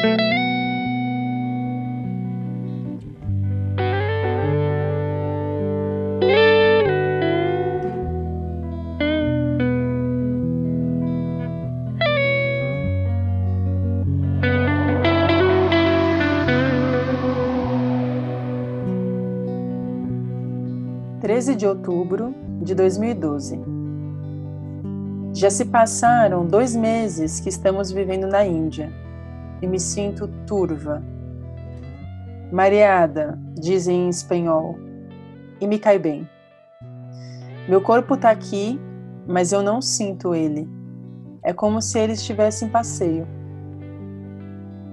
13 de outubro de 2012. Já se passaram dois meses que estamos vivendo na Índia e me sinto turva. Mareada, dizem em espanhol, e me cai bem. Meu corpo está aqui, mas eu não sinto ele. É como se ele estivesse em passeio.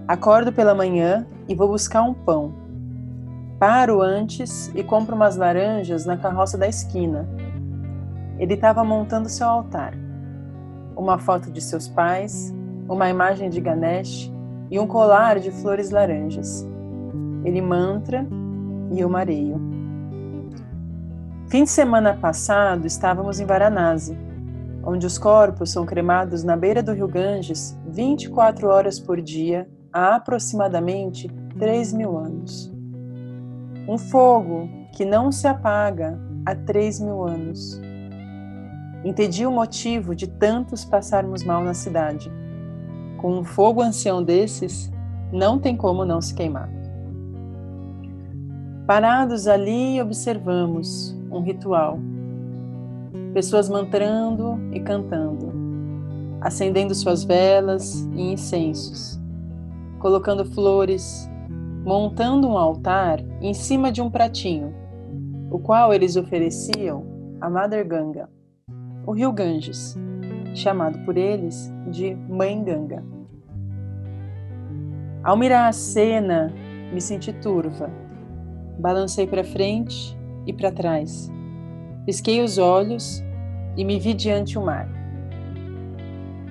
Acordo pela manhã e vou buscar um pão Paro antes e compro umas laranjas na carroça da esquina. Ele estava montando seu altar. Uma foto de seus pais, uma imagem de Ganesh e um colar de flores laranjas. Ele mantra e eu mareio. Fim de semana passado estávamos em Varanasi, onde os corpos são cremados na beira do rio Ganges 24 horas por dia há aproximadamente 3 mil anos. Um fogo que não se apaga há três mil anos. Entendi o motivo de tantos passarmos mal na cidade. Com um fogo ancião desses, não tem como não se queimar. Parados ali, observamos um ritual. Pessoas mantrando e cantando, acendendo suas velas e incensos, colocando flores, montando um altar em cima de um pratinho, o qual eles ofereciam a Mother Ganga, o rio Ganges, chamado por eles de Mãe Ganga. Ao mirar a cena, me senti turva. Balancei para frente e para trás. Pisquei os olhos e me vi diante o mar.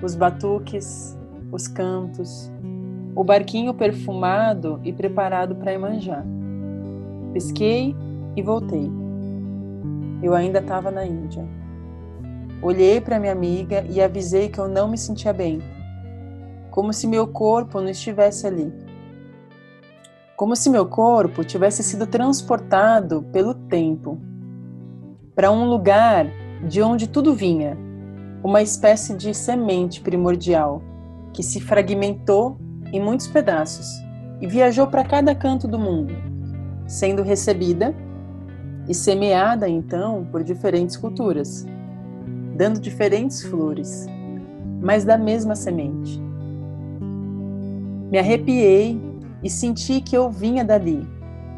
Os batuques, os cantos, o barquinho perfumado e preparado para Emanjá. Pisquei e voltei. Eu ainda estava na Índia. Olhei para minha amiga e avisei que eu não me sentia bem, como se meu corpo não estivesse ali. Como se meu corpo tivesse sido transportado pelo tempo para um lugar de onde tudo vinha, uma espécie de semente primordial que se fragmentou em muitos pedaços e viajou para cada canto do mundo, sendo recebida e semeada então por diferentes culturas, dando diferentes flores, mas da mesma semente. Me arrepiei e senti que eu vinha dali.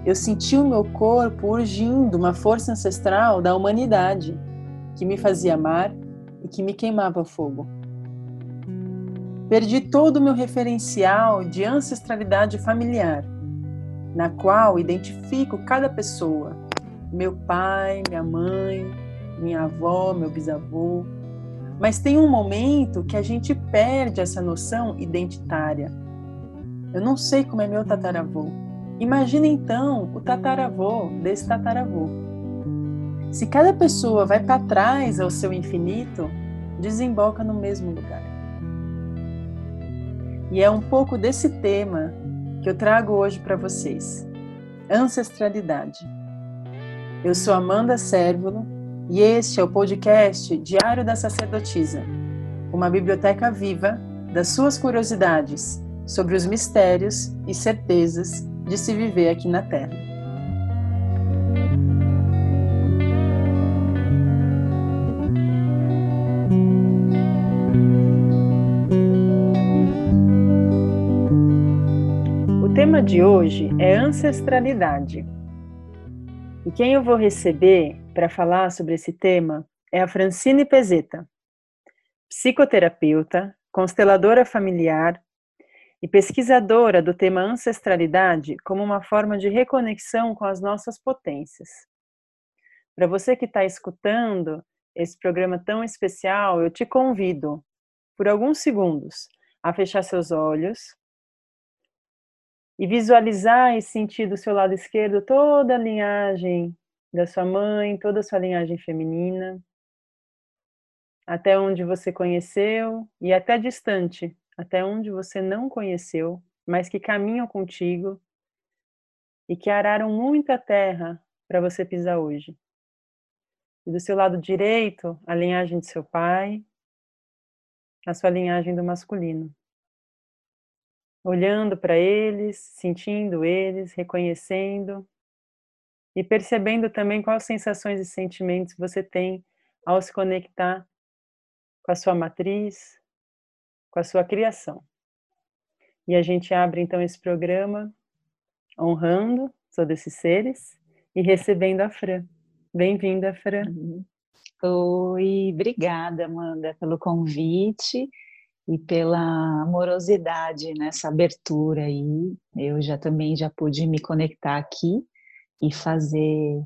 Eu senti o meu corpo urgindo uma força ancestral da humanidade que me fazia amar e que me queimava fogo. Perdi todo o meu referencial de ancestralidade familiar, na qual identifico cada pessoa, meu pai, minha mãe, minha avó, meu bisavô. Mas tem um momento que a gente perde essa noção identitária. Eu não sei como é meu tataravô. Imagina então o tataravô desse tataravô. Se cada pessoa vai para trás ao seu infinito, desemboca no mesmo lugar. E é um pouco desse tema que eu trago hoje para vocês: ancestralidade. Eu sou Amanda Sérvulo e este é o podcast Diário da Sacerdotisa, uma biblioteca viva das suas curiosidades sobre os mistérios e certezas de se viver aqui na Terra. tema de hoje é ancestralidade. E quem eu vou receber para falar sobre esse tema é a Francine Pezeta, psicoterapeuta, consteladora familiar e pesquisadora do tema ancestralidade como uma forma de reconexão com as nossas potências. Para você que está escutando esse programa tão especial, eu te convido, por alguns segundos, a fechar seus olhos e visualizar e sentir do seu lado esquerdo toda a linhagem da sua mãe, toda a sua linhagem feminina, até onde você conheceu e até distante, até onde você não conheceu, mas que caminham contigo e que araram muita terra para você pisar hoje. E do seu lado direito, a linhagem de seu pai, a sua linhagem do masculino. Olhando para eles, sentindo eles, reconhecendo e percebendo também quais sensações e sentimentos você tem ao se conectar com a sua matriz, com a sua criação. E a gente abre então esse programa honrando todos esses seres e recebendo a Fran. Bem-vinda, Fran. Oi, obrigada, Amanda, pelo convite e pela amorosidade nessa abertura aí. Eu já também já pude me conectar aqui e fazer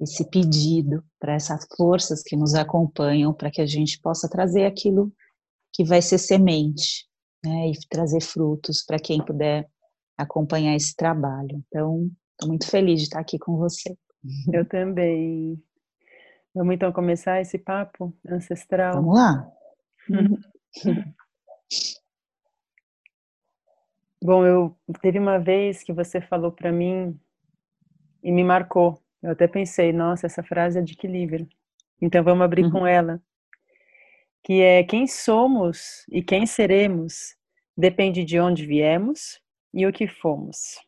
esse pedido para essas forças que nos acompanham, para que a gente possa trazer aquilo que vai ser semente, né, e trazer frutos para quem puder acompanhar esse trabalho. Então, estou muito feliz de estar aqui com você. Eu também. Vamos então começar esse papo ancestral? Vamos lá. Bom, eu teve uma vez que você falou para mim e me marcou. Eu até pensei, nossa, essa frase é de que livro? Então vamos abrir uhum. com ela. Que é quem somos e quem seremos depende de onde viemos e o que fomos.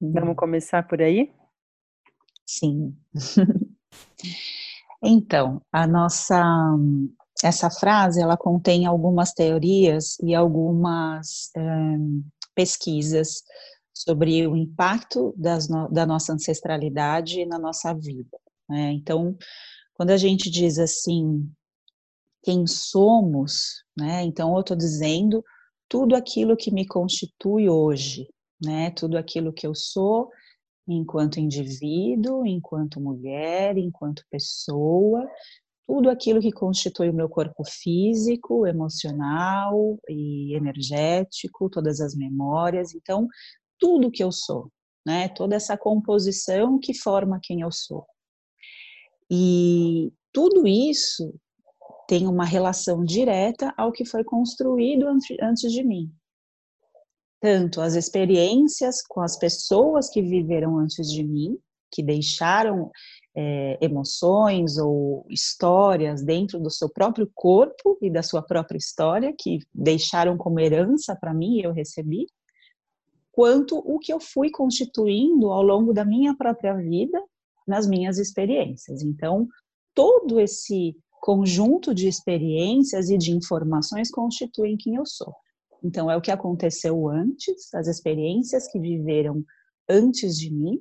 Uhum. Vamos começar por aí? Sim. então, a nossa essa frase ela contém algumas teorias e algumas um, pesquisas sobre o impacto das, da nossa ancestralidade na nossa vida. Né? Então, quando a gente diz assim, quem somos, né? Então, eu estou dizendo tudo aquilo que me constitui hoje, né? Tudo aquilo que eu sou enquanto indivíduo, enquanto mulher, enquanto pessoa, tudo aquilo que constitui o meu corpo físico, emocional e energético, todas as memórias. Então, tudo que eu sou, né? Toda essa composição que forma quem eu sou. E tudo isso tem uma relação direta ao que foi construído antes de mim, tanto as experiências com as pessoas que viveram antes de mim, que deixaram é, emoções ou histórias dentro do seu próprio corpo e da sua própria história, que deixaram como herança para mim e eu recebi, quanto o que eu fui constituindo ao longo da minha própria vida, nas minhas experiências. Então, todo esse conjunto de experiências e de informações constituem quem eu sou. Então, é o que aconteceu antes, as experiências que viveram antes de mim,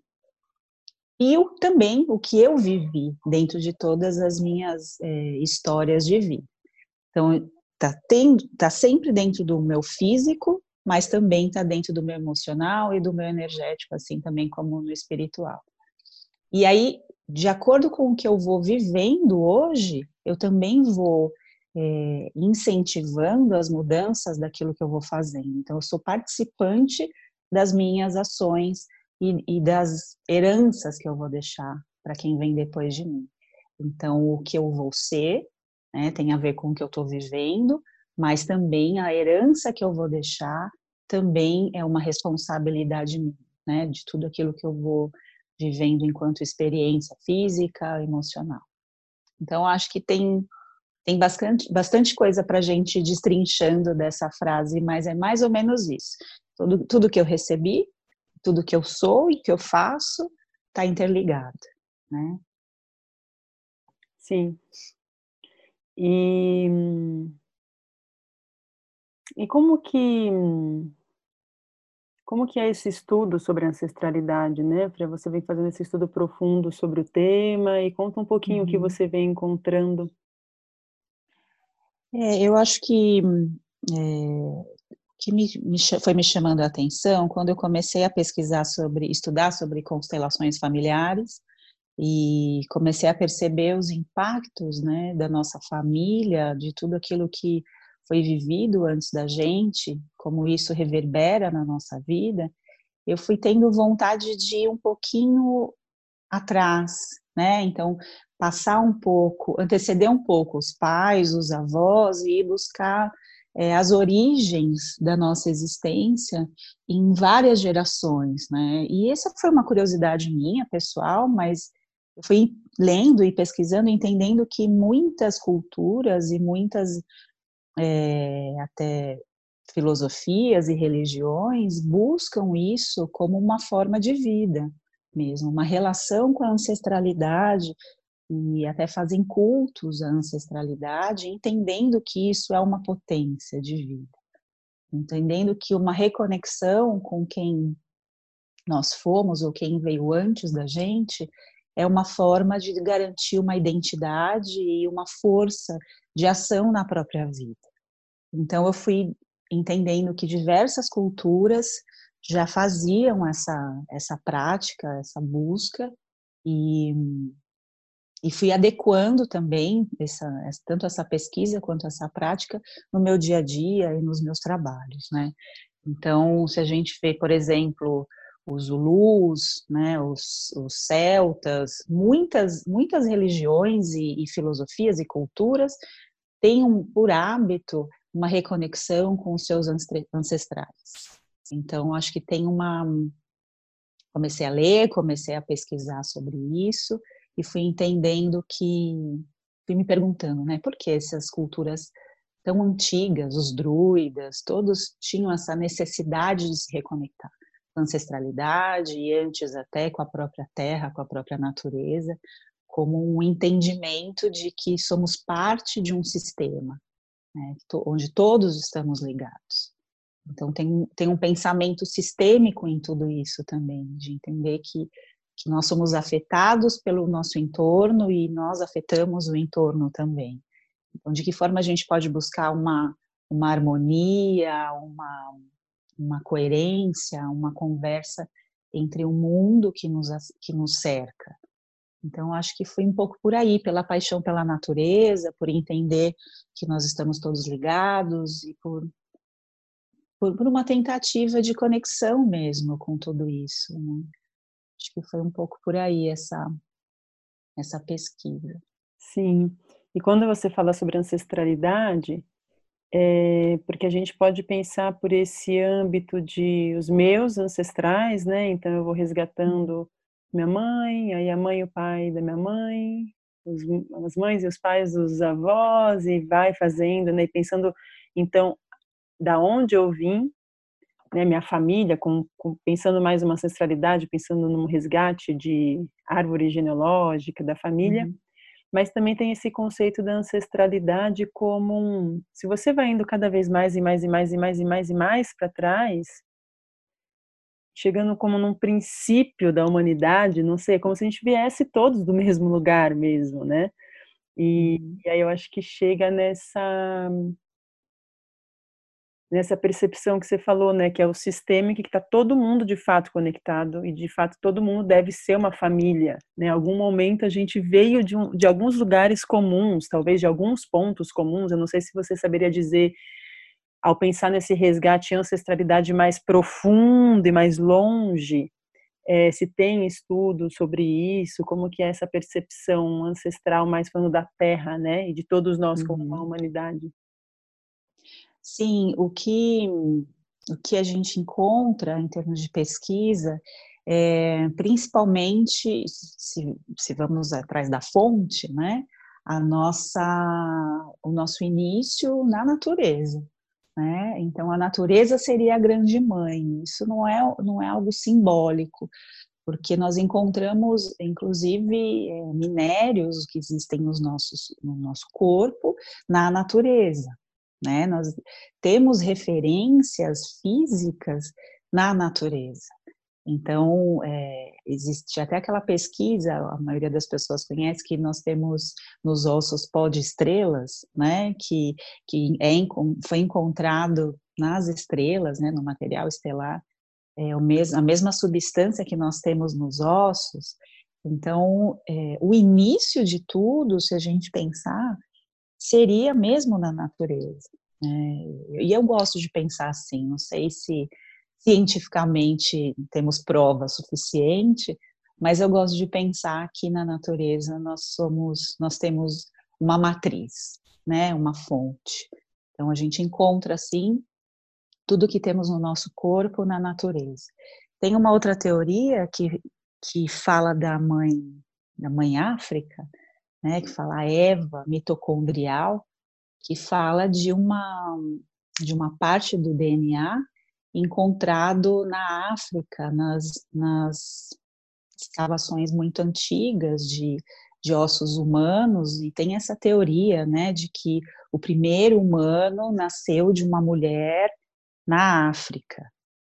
e o, também o que eu vivi dentro de todas as minhas é, histórias de vida. Então, tá, tá sempre dentro do meu físico, mas também está dentro do meu emocional e do meu energético, assim também como no espiritual. E aí, de acordo com o que eu vou vivendo hoje, eu também vou é, incentivando as mudanças daquilo que eu vou fazendo. Então, eu sou participante das minhas ações e, e das heranças que eu vou deixar para quem vem depois de mim. Então, o que eu vou ser né, tem a ver com o que eu estou vivendo, mas também a herança que eu vou deixar também é uma responsabilidade minha, né, de tudo aquilo que eu vou vivendo enquanto experiência física, emocional. Então, acho que tem tem bastante, bastante coisa para a gente destrinchando dessa frase, mas é mais ou menos isso. Tudo, tudo que eu recebi, tudo que eu sou e que eu faço está interligado, né? Sim. E, e como que como que é esse estudo sobre ancestralidade, né? Você vem fazendo esse estudo profundo sobre o tema e conta um pouquinho uhum. o que uhum. você vem encontrando é, eu acho que é, que me, me, foi me chamando a atenção quando eu comecei a pesquisar sobre, estudar sobre constelações familiares e comecei a perceber os impactos, né, da nossa família, de tudo aquilo que foi vivido antes da gente, como isso reverbera na nossa vida, eu fui tendo vontade de ir um pouquinho atrás, né? Então, passar um pouco, anteceder um pouco os pais, os avós e ir buscar é, as origens da nossa existência em várias gerações, né? E essa foi uma curiosidade minha, pessoal, mas eu fui lendo e pesquisando, entendendo que muitas culturas e muitas é, até filosofias e religiões buscam isso como uma forma de vida mesmo, uma relação com a ancestralidade e até fazem cultos à ancestralidade, entendendo que isso é uma potência de vida, entendendo que uma reconexão com quem nós fomos ou quem veio antes da gente é uma forma de garantir uma identidade e uma força de ação na própria vida. Então eu fui entendendo que diversas culturas já faziam essa essa prática, essa busca e e fui adequando também essa, tanto essa pesquisa quanto essa prática no meu dia a dia e nos meus trabalhos, né? Então, se a gente vê, por exemplo, os Zulus, né, os, os celtas, muitas, muitas religiões e, e, filosofias e culturas têm um, por hábito uma reconexão com os seus ancestrais. Então, acho que tem uma. Comecei a ler, comecei a pesquisar sobre isso e fui entendendo que. Fui me perguntando, né, por que essas culturas tão antigas, os druidas, todos tinham essa necessidade de se reconectar ancestralidade e antes até com a própria terra, com a própria natureza, como um entendimento de que somos parte de um sistema, né, onde todos estamos ligados. Então tem, tem um pensamento sistêmico em tudo isso também, de entender que, que nós somos afetados pelo nosso entorno e nós afetamos o entorno também. Então, de que forma a gente pode buscar uma, uma harmonia, uma, uma coerência, uma conversa entre o mundo que nos, que nos cerca. Então, acho que foi um pouco por aí, pela paixão pela natureza, por entender que nós estamos todos ligados e por, por, por uma tentativa de conexão mesmo com tudo isso. Né? Acho que foi um pouco por aí essa, essa pesquisa. Sim. E quando você fala sobre ancestralidade, é, porque a gente pode pensar por esse âmbito de os meus ancestrais, né? Então eu vou resgatando minha mãe, aí a mãe e o pai da minha mãe, os, as mães e os pais dos avós e vai fazendo, né? E pensando então da onde eu vim, né? Minha família, com, com, pensando mais uma ancestralidade, pensando num resgate de árvore genealógica da família. Uhum mas também tem esse conceito da ancestralidade como um, se você vai indo cada vez mais e mais e mais e mais e mais e mais para trás, chegando como num princípio da humanidade, não sei, como se a gente viesse todos do mesmo lugar mesmo, né? E, uhum. e aí eu acho que chega nessa nessa percepção que você falou, né, que é o sistema que está todo mundo de fato conectado e de fato todo mundo deve ser uma família, né? Em algum momento a gente veio de, um, de alguns lugares comuns, talvez de alguns pontos comuns. Eu não sei se você saberia dizer ao pensar nesse resgate ancestralidade mais profundo e mais longe, é, se tem estudo sobre isso, como que é essa percepção ancestral mais falando da Terra, né, e de todos nós como uma uhum. humanidade. Sim, o que, o que a gente encontra em termos de pesquisa, é, principalmente se, se vamos atrás da fonte, né, a nossa, o nosso início na natureza. Né? Então, a natureza seria a grande mãe. Isso não é, não é algo simbólico, porque nós encontramos, inclusive, é, minérios que existem nos nossos, no nosso corpo na natureza né? Nós temos referências físicas na natureza. Então, é, existe até aquela pesquisa, a maioria das pessoas conhece, que nós temos nos ossos pó de estrelas, né, que, que é, foi encontrado nas estrelas, né, no material estelar, é o mesmo, a mesma substância que nós temos nos ossos. Então, é, o início de tudo, se a gente pensar, seria mesmo na natureza. É, e eu gosto de pensar assim, não sei se cientificamente temos prova suficiente, mas eu gosto de pensar que na natureza nós somos, nós temos uma matriz, né, uma fonte. Então a gente encontra assim tudo que temos no nosso corpo na natureza. Tem uma outra teoria que, que fala da mãe da mãe África, né, que fala Eva mitocondrial, que fala de uma de uma parte do DNA encontrado na África, nas, nas escavações muito antigas de, de ossos humanos, e tem essa teoria, né, de que o primeiro humano nasceu de uma mulher na África,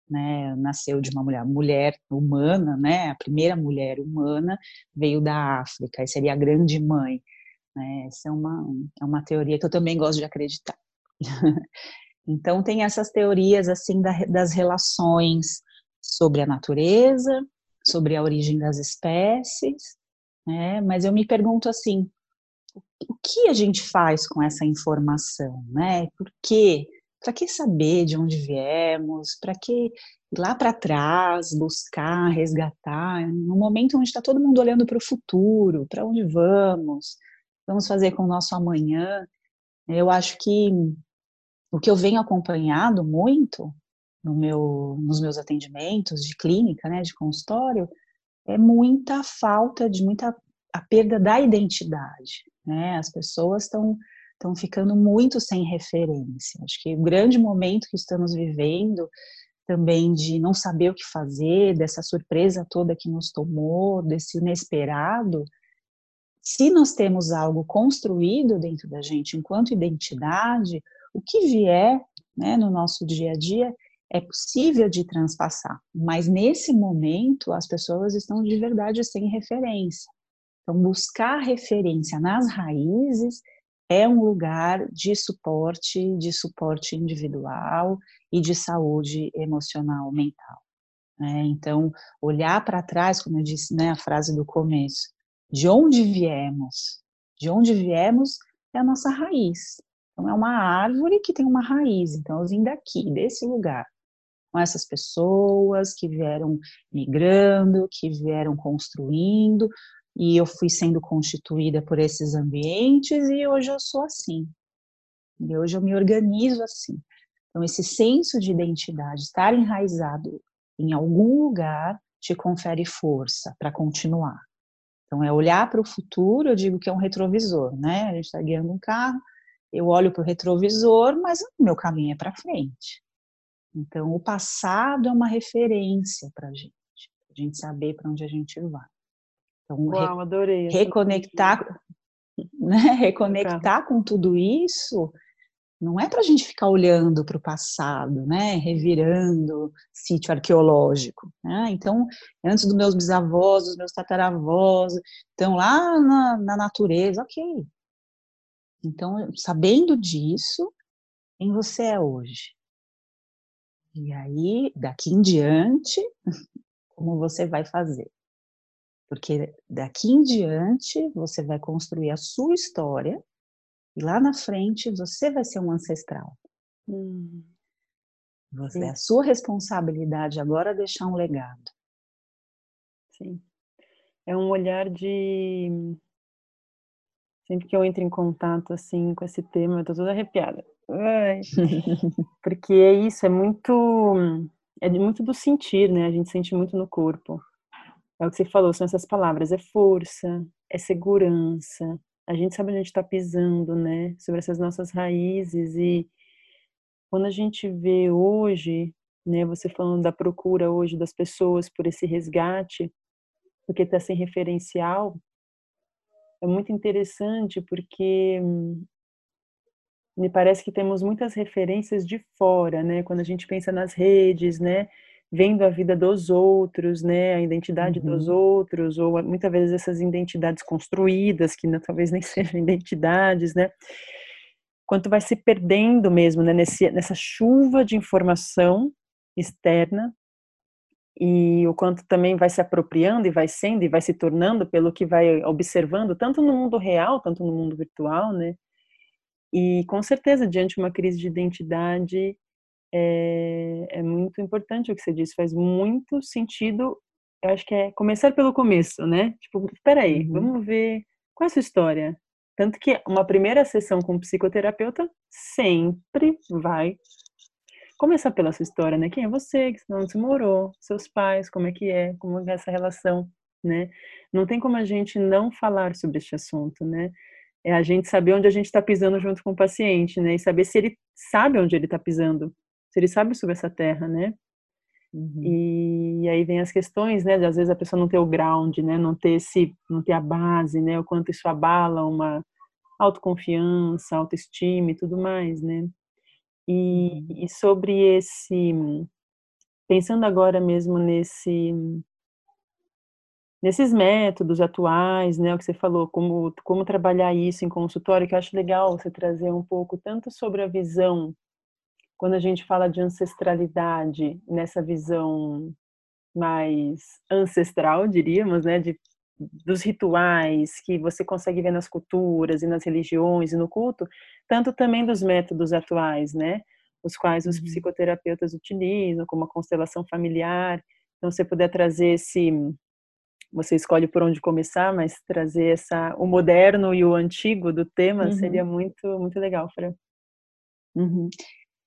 né, nasceu de uma mulher, mulher humana, né, a primeira mulher humana veio da África, e seria a grande mãe, né, essa é uma, é uma teoria que eu também gosto de acreditar. então tem essas teorias, assim, da, das relações sobre a natureza, sobre a origem das espécies, né, mas eu me pergunto assim, o que a gente faz com essa informação, né, por quê? Para que saber de onde viemos? Para que ir lá para trás, buscar, resgatar? No momento onde está todo mundo olhando para o futuro, para onde vamos? Vamos fazer com o nosso amanhã? Eu acho que o que eu venho acompanhado muito no meu, nos meus atendimentos de clínica, né, de consultório, é muita falta de muita a perda da identidade, né? As pessoas estão estão ficando muito sem referência. Acho que o grande momento que estamos vivendo também de não saber o que fazer, dessa surpresa toda que nos tomou, desse inesperado, se nós temos algo construído dentro da gente enquanto identidade, o que vier né, no nosso dia a dia é possível de transpassar, mas nesse momento as pessoas estão de verdade sem referência. Então, buscar referência nas raízes é um lugar de suporte, de suporte individual e de saúde emocional mental. Né? Então, olhar para trás, como eu disse, né, a frase do começo, de onde viemos? De onde viemos é a nossa raiz. Então, é uma árvore que tem uma raiz. Então, eu vim daqui, desse lugar, com essas pessoas que vieram migrando, que vieram construindo, e eu fui sendo constituída por esses ambientes e hoje eu sou assim. E hoje eu me organizo assim. Então, esse senso de identidade, estar enraizado em algum lugar, te confere força para continuar. Então, é olhar para o futuro, eu digo que é um retrovisor, né? A gente está guiando um carro, eu olho para o retrovisor, mas o meu caminho é para frente. Então, o passado é uma referência para a gente, para a gente saber para onde a gente vai. Então, Uau, adorei. Reconectar, né, reconectar com tudo isso não é para a gente ficar olhando para o passado, né, revirando sítio arqueológico. Né? Então, antes dos meus bisavós, dos meus tataravós, estão lá na, na natureza, ok. Então, sabendo disso, quem você é hoje? E aí, daqui em diante, como você vai fazer? Porque daqui em diante você vai construir a sua história e lá na frente você vai ser um ancestral. Hum. Você, é a sua responsabilidade agora deixar um legado. Sim. É um olhar de. Sempre que eu entro em contato assim com esse tema, eu tô toda arrepiada. Ai. Porque é isso, é muito. É muito do sentir, né? A gente sente muito no corpo. É o que você falou, são essas palavras, é força, é segurança. A gente sabe onde a gente está pisando, né? Sobre essas nossas raízes e quando a gente vê hoje, né? Você falando da procura hoje das pessoas por esse resgate, porque está sem referencial, é muito interessante porque me parece que temos muitas referências de fora, né? Quando a gente pensa nas redes, né? Vendo a vida dos outros, né, a identidade uhum. dos outros, ou muitas vezes essas identidades construídas, que não, talvez nem sejam identidades, né, quanto vai se perdendo mesmo, né, nesse, nessa chuva de informação externa, e o quanto também vai se apropriando e vai sendo e vai se tornando pelo que vai observando, tanto no mundo real, tanto no mundo virtual, né, e com certeza, diante de uma crise de identidade, é, é muito importante o que você disse, faz muito sentido. Eu acho que é começar pelo começo, né? Tipo, espera aí, uhum. vamos ver qual é a sua história, Tanto que uma primeira sessão com o psicoterapeuta sempre vai começar pela sua história, né? Quem é você? Onde você morou? Seus pais? Como é que é? Como é essa relação, né? Não tem como a gente não falar sobre este assunto, né? É a gente saber onde a gente está pisando junto com o paciente, né? E saber se ele sabe onde ele está pisando, se ele sabe sobre essa terra, né? Uhum. E aí vem as questões, né? De, às vezes a pessoa não ter o ground, né? Não ter esse, não ter a base, né? O quanto isso abala uma autoconfiança, autoestima e tudo mais, né? E, uhum. e sobre esse, pensando agora mesmo nesse, nesses métodos atuais, né? O que você falou, como como trabalhar isso em consultório, que eu acho legal você trazer um pouco tanto sobre a visão quando a gente fala de ancestralidade, nessa visão mais ancestral, diríamos, né, de, dos rituais que você consegue ver nas culturas e nas religiões e no culto, tanto também dos métodos atuais, né, os quais os uhum. psicoterapeutas utilizam, como a constelação familiar. Então, se você puder trazer esse, você escolhe por onde começar, mas trazer essa, o moderno e o antigo do tema uhum. seria muito, muito legal, Fran. Uhum.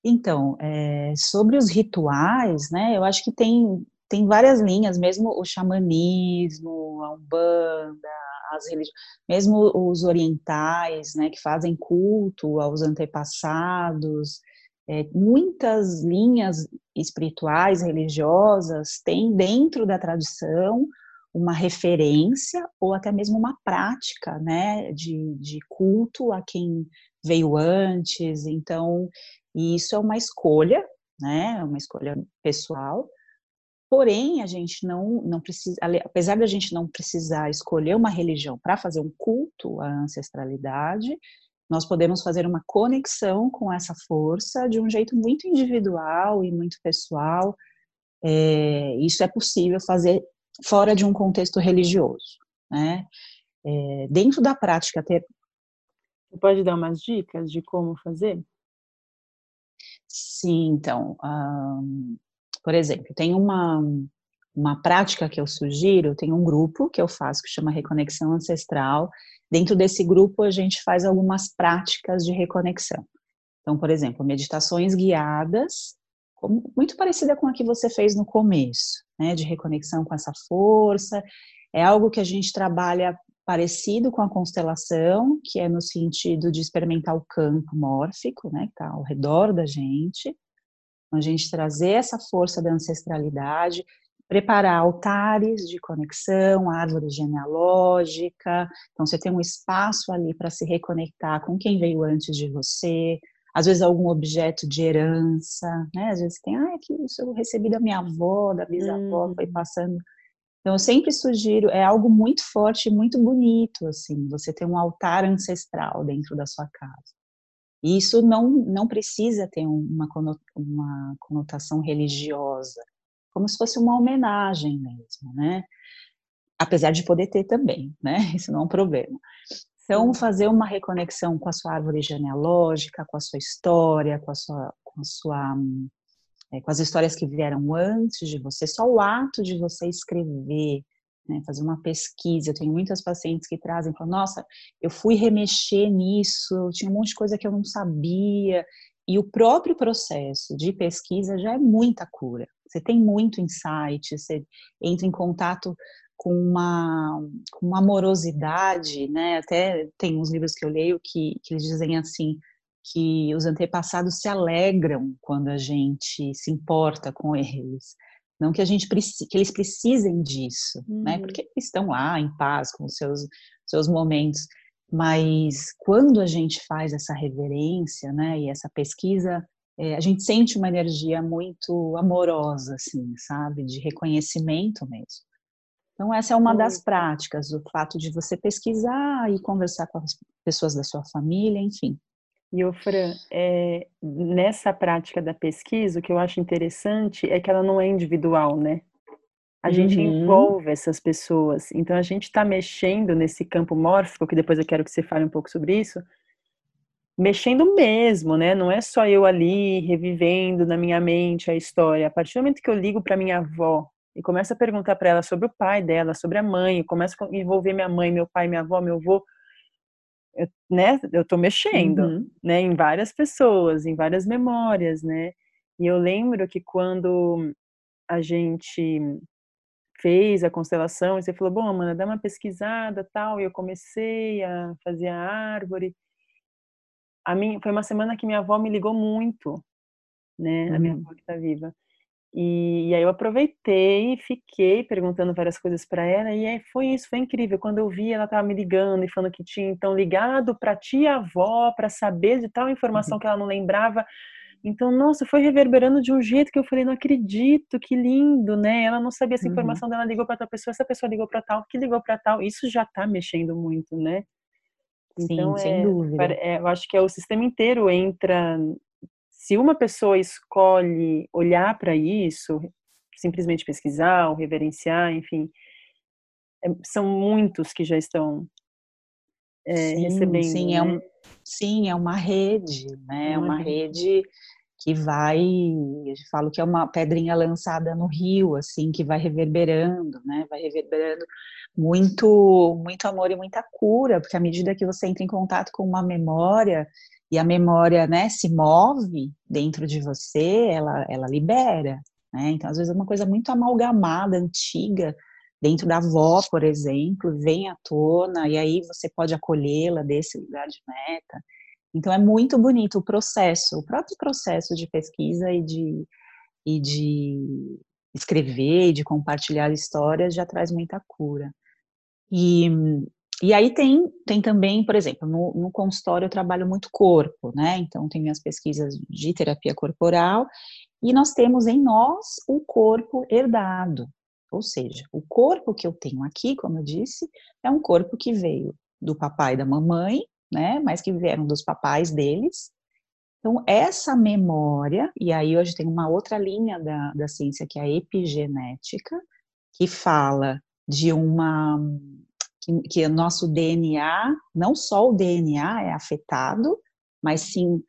Então, é, sobre os rituais, né, eu acho que tem, tem várias linhas, mesmo o xamanismo, a umbanda, as religiões, mesmo os orientais, né, que fazem culto aos antepassados, é, muitas linhas espirituais, religiosas, têm dentro da tradição uma referência ou até mesmo uma prática, né, de, de culto a quem veio antes. Então, e isso é uma escolha, né? É uma escolha pessoal. Porém, a gente não, não precisa, apesar da gente não precisar escolher uma religião para fazer um culto à ancestralidade, nós podemos fazer uma conexão com essa força de um jeito muito individual e muito pessoal. É, isso é possível fazer fora de um contexto religioso, né? É, dentro da prática ter. Você pode dar umas dicas de como fazer? Sim, então, um, por exemplo, tem uma, uma prática que eu sugiro, tem um grupo que eu faço que chama Reconexão Ancestral. Dentro desse grupo, a gente faz algumas práticas de reconexão. Então, por exemplo, meditações guiadas, muito parecida com a que você fez no começo, né, de reconexão com essa força. É algo que a gente trabalha parecido com a constelação, que é no sentido de experimentar o campo mórfico, né, que está ao redor da gente, a gente trazer essa força da ancestralidade, preparar altares de conexão, árvore genealógica, então você tem um espaço ali para se reconectar com quem veio antes de você, às vezes algum objeto de herança, né? Às vezes tem, ah, é que isso eu recebi da minha avó, da bisavó, hum. foi passando então, eu sempre sugiro, é algo muito forte e muito bonito, assim, você ter um altar ancestral dentro da sua casa. E isso não, não precisa ter uma, uma conotação religiosa, como se fosse uma homenagem mesmo, né? Apesar de poder ter também, né? Isso não é um problema. Então, fazer uma reconexão com a sua árvore genealógica, com a sua história, com a sua, com a sua é, com as histórias que vieram antes de você, só o ato de você escrever, né, fazer uma pesquisa. Eu tenho muitas pacientes que trazem, falam, nossa, eu fui remexer nisso, tinha um monte de coisa que eu não sabia. E o próprio processo de pesquisa já é muita cura. Você tem muito insight, você entra em contato com uma, com uma amorosidade, né? Até tem uns livros que eu leio que, que eles dizem assim, que os antepassados se alegram quando a gente se importa com eles. Não que a gente que eles precisem disso, né? uhum. né? Porque estão lá em paz com seus seus momentos, mas quando a gente faz essa reverência, né, e essa pesquisa, é, a gente sente uma energia muito amorosa, assim, sabe, de reconhecimento mesmo. Então essa é uma das práticas, o fato de você pesquisar e conversar com as pessoas da sua família, enfim. E o Fran, é, nessa prática da pesquisa, o que eu acho interessante é que ela não é individual, né? A gente uhum. envolve essas pessoas. Então a gente está mexendo nesse campo mórfico, que depois eu quero que você fale um pouco sobre isso, mexendo mesmo, né? Não é só eu ali revivendo na minha mente a história. A partir do momento que eu ligo para minha avó e começo a perguntar para ela sobre o pai dela, sobre a mãe, começo a envolver minha mãe, meu pai, minha avó, meu avô, eu, né, eu tô mexendo, uhum. né, em várias pessoas, em várias memórias, né? E eu lembro que quando a gente fez a constelação, e você falou, bom, Amanda, dá uma pesquisada, tal, e eu comecei a fazer a árvore. A minha, foi uma semana que minha avó me ligou muito, né, a minha uhum. avó que está viva. E, e, aí eu aproveitei e fiquei perguntando várias coisas para ela e aí foi isso, foi incrível. Quando eu vi, ela estava me ligando e falando que tinha então ligado para tia avó para saber de tal informação uhum. que ela não lembrava. Então, nossa, foi reverberando de um jeito que eu falei, não acredito, que lindo, né? Ela não sabia essa uhum. informação uhum. dela, ligou para outra pessoa, essa pessoa ligou para tal, que ligou para tal. Isso já está mexendo muito, né? Então, Sim, é, sem dúvida. É, eu acho que é o sistema inteiro entra se uma pessoa escolhe olhar para isso, simplesmente pesquisar ou reverenciar, enfim, é, são muitos que já estão é, sim, recebendo. Sim, né? é um, sim, é uma rede, né? É uma, uma rede. rede que vai, eu falo que é uma pedrinha lançada no rio, assim, que vai reverberando, né? Vai reverberando muito, muito amor e muita cura, porque à medida que você entra em contato com uma memória, e a memória, né, se move dentro de você, ela, ela libera, né? Então, às vezes, é uma coisa muito amalgamada, antiga, dentro da avó, por exemplo, vem à tona, e aí você pode acolhê-la desse lugar de meta. Então, é muito bonito o processo, o próprio processo de pesquisa e de, e de escrever e de compartilhar histórias já traz muita cura. E e aí tem, tem também, por exemplo, no, no, consultório eu trabalho muito corpo, né? Então tem minhas pesquisas de terapia corporal e nós temos em nós o corpo herdado. Ou seja, o corpo que eu tenho aqui, como eu disse, é um corpo que veio do papai e da mamãe, né? Mas que vieram dos papais deles. Então, essa memória, e aí hoje tem uma outra linha da, da ciência que é a epigenética, que fala de uma que, que o nosso DNA, não só o DNA é afetado, mas sim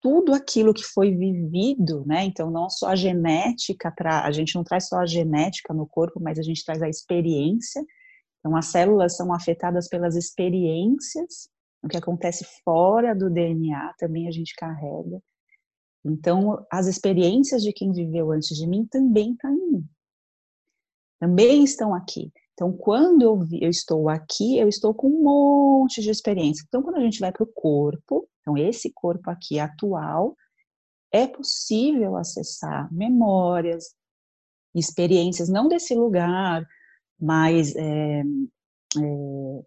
tudo aquilo que foi vivido, né? Então, não só a genética, a gente não traz só a genética no corpo, mas a gente traz a experiência. Então, as células são afetadas pelas experiências, o que acontece fora do DNA também a gente carrega. Então, as experiências de quem viveu antes de mim também estão em mim. Também estão aqui. Então, quando eu, eu, estou aqui, eu estou com um monte de experiência. Então, quando a gente vai para o corpo, então esse corpo aqui atual, é possível acessar memórias, experiências, não desse lugar mais é, é,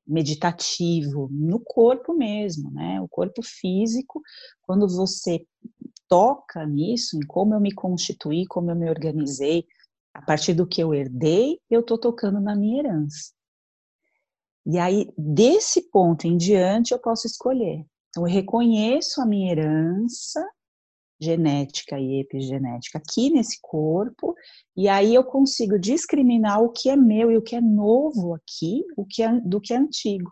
meditativo, no corpo mesmo, né? O corpo físico, quando você toca nisso, em como eu me constituí, como eu me organizei, a partir do que eu herdei, eu estou tocando na minha herança. E aí, desse ponto em diante, eu posso escolher. Então, eu reconheço a minha herança genética e epigenética aqui nesse corpo, e aí eu consigo discriminar o que é meu e o que é novo aqui, o que é, do que é antigo.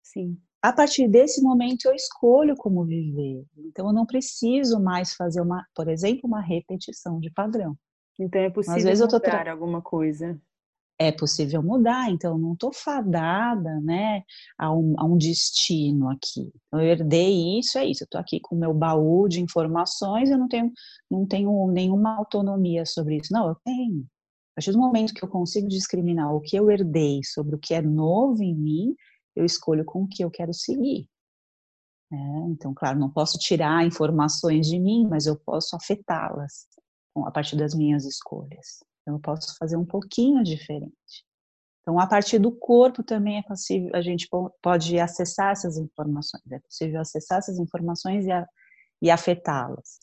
Sim. A partir desse momento eu escolho como viver. Então eu não preciso mais fazer uma, por exemplo, uma repetição de padrão. Então é possível Às vezes mudar eu tô tra... alguma coisa. É possível mudar, então eu não estou fadada, né, a um, a um, destino aqui. Eu herdei isso, é isso. Eu estou aqui com o meu baú de informações, eu não tenho, não tenho nenhuma autonomia sobre isso. Não, eu tenho. A partir do momento que eu consigo discriminar o que eu herdei sobre o que é novo em mim, eu escolho com o que eu quero seguir. É, então, claro, não posso tirar informações de mim, mas eu posso afetá-las a partir das minhas escolhas. Então, eu posso fazer um pouquinho diferente. Então, a partir do corpo também é possível, a gente pode acessar essas informações, é possível acessar essas informações e, e afetá-las.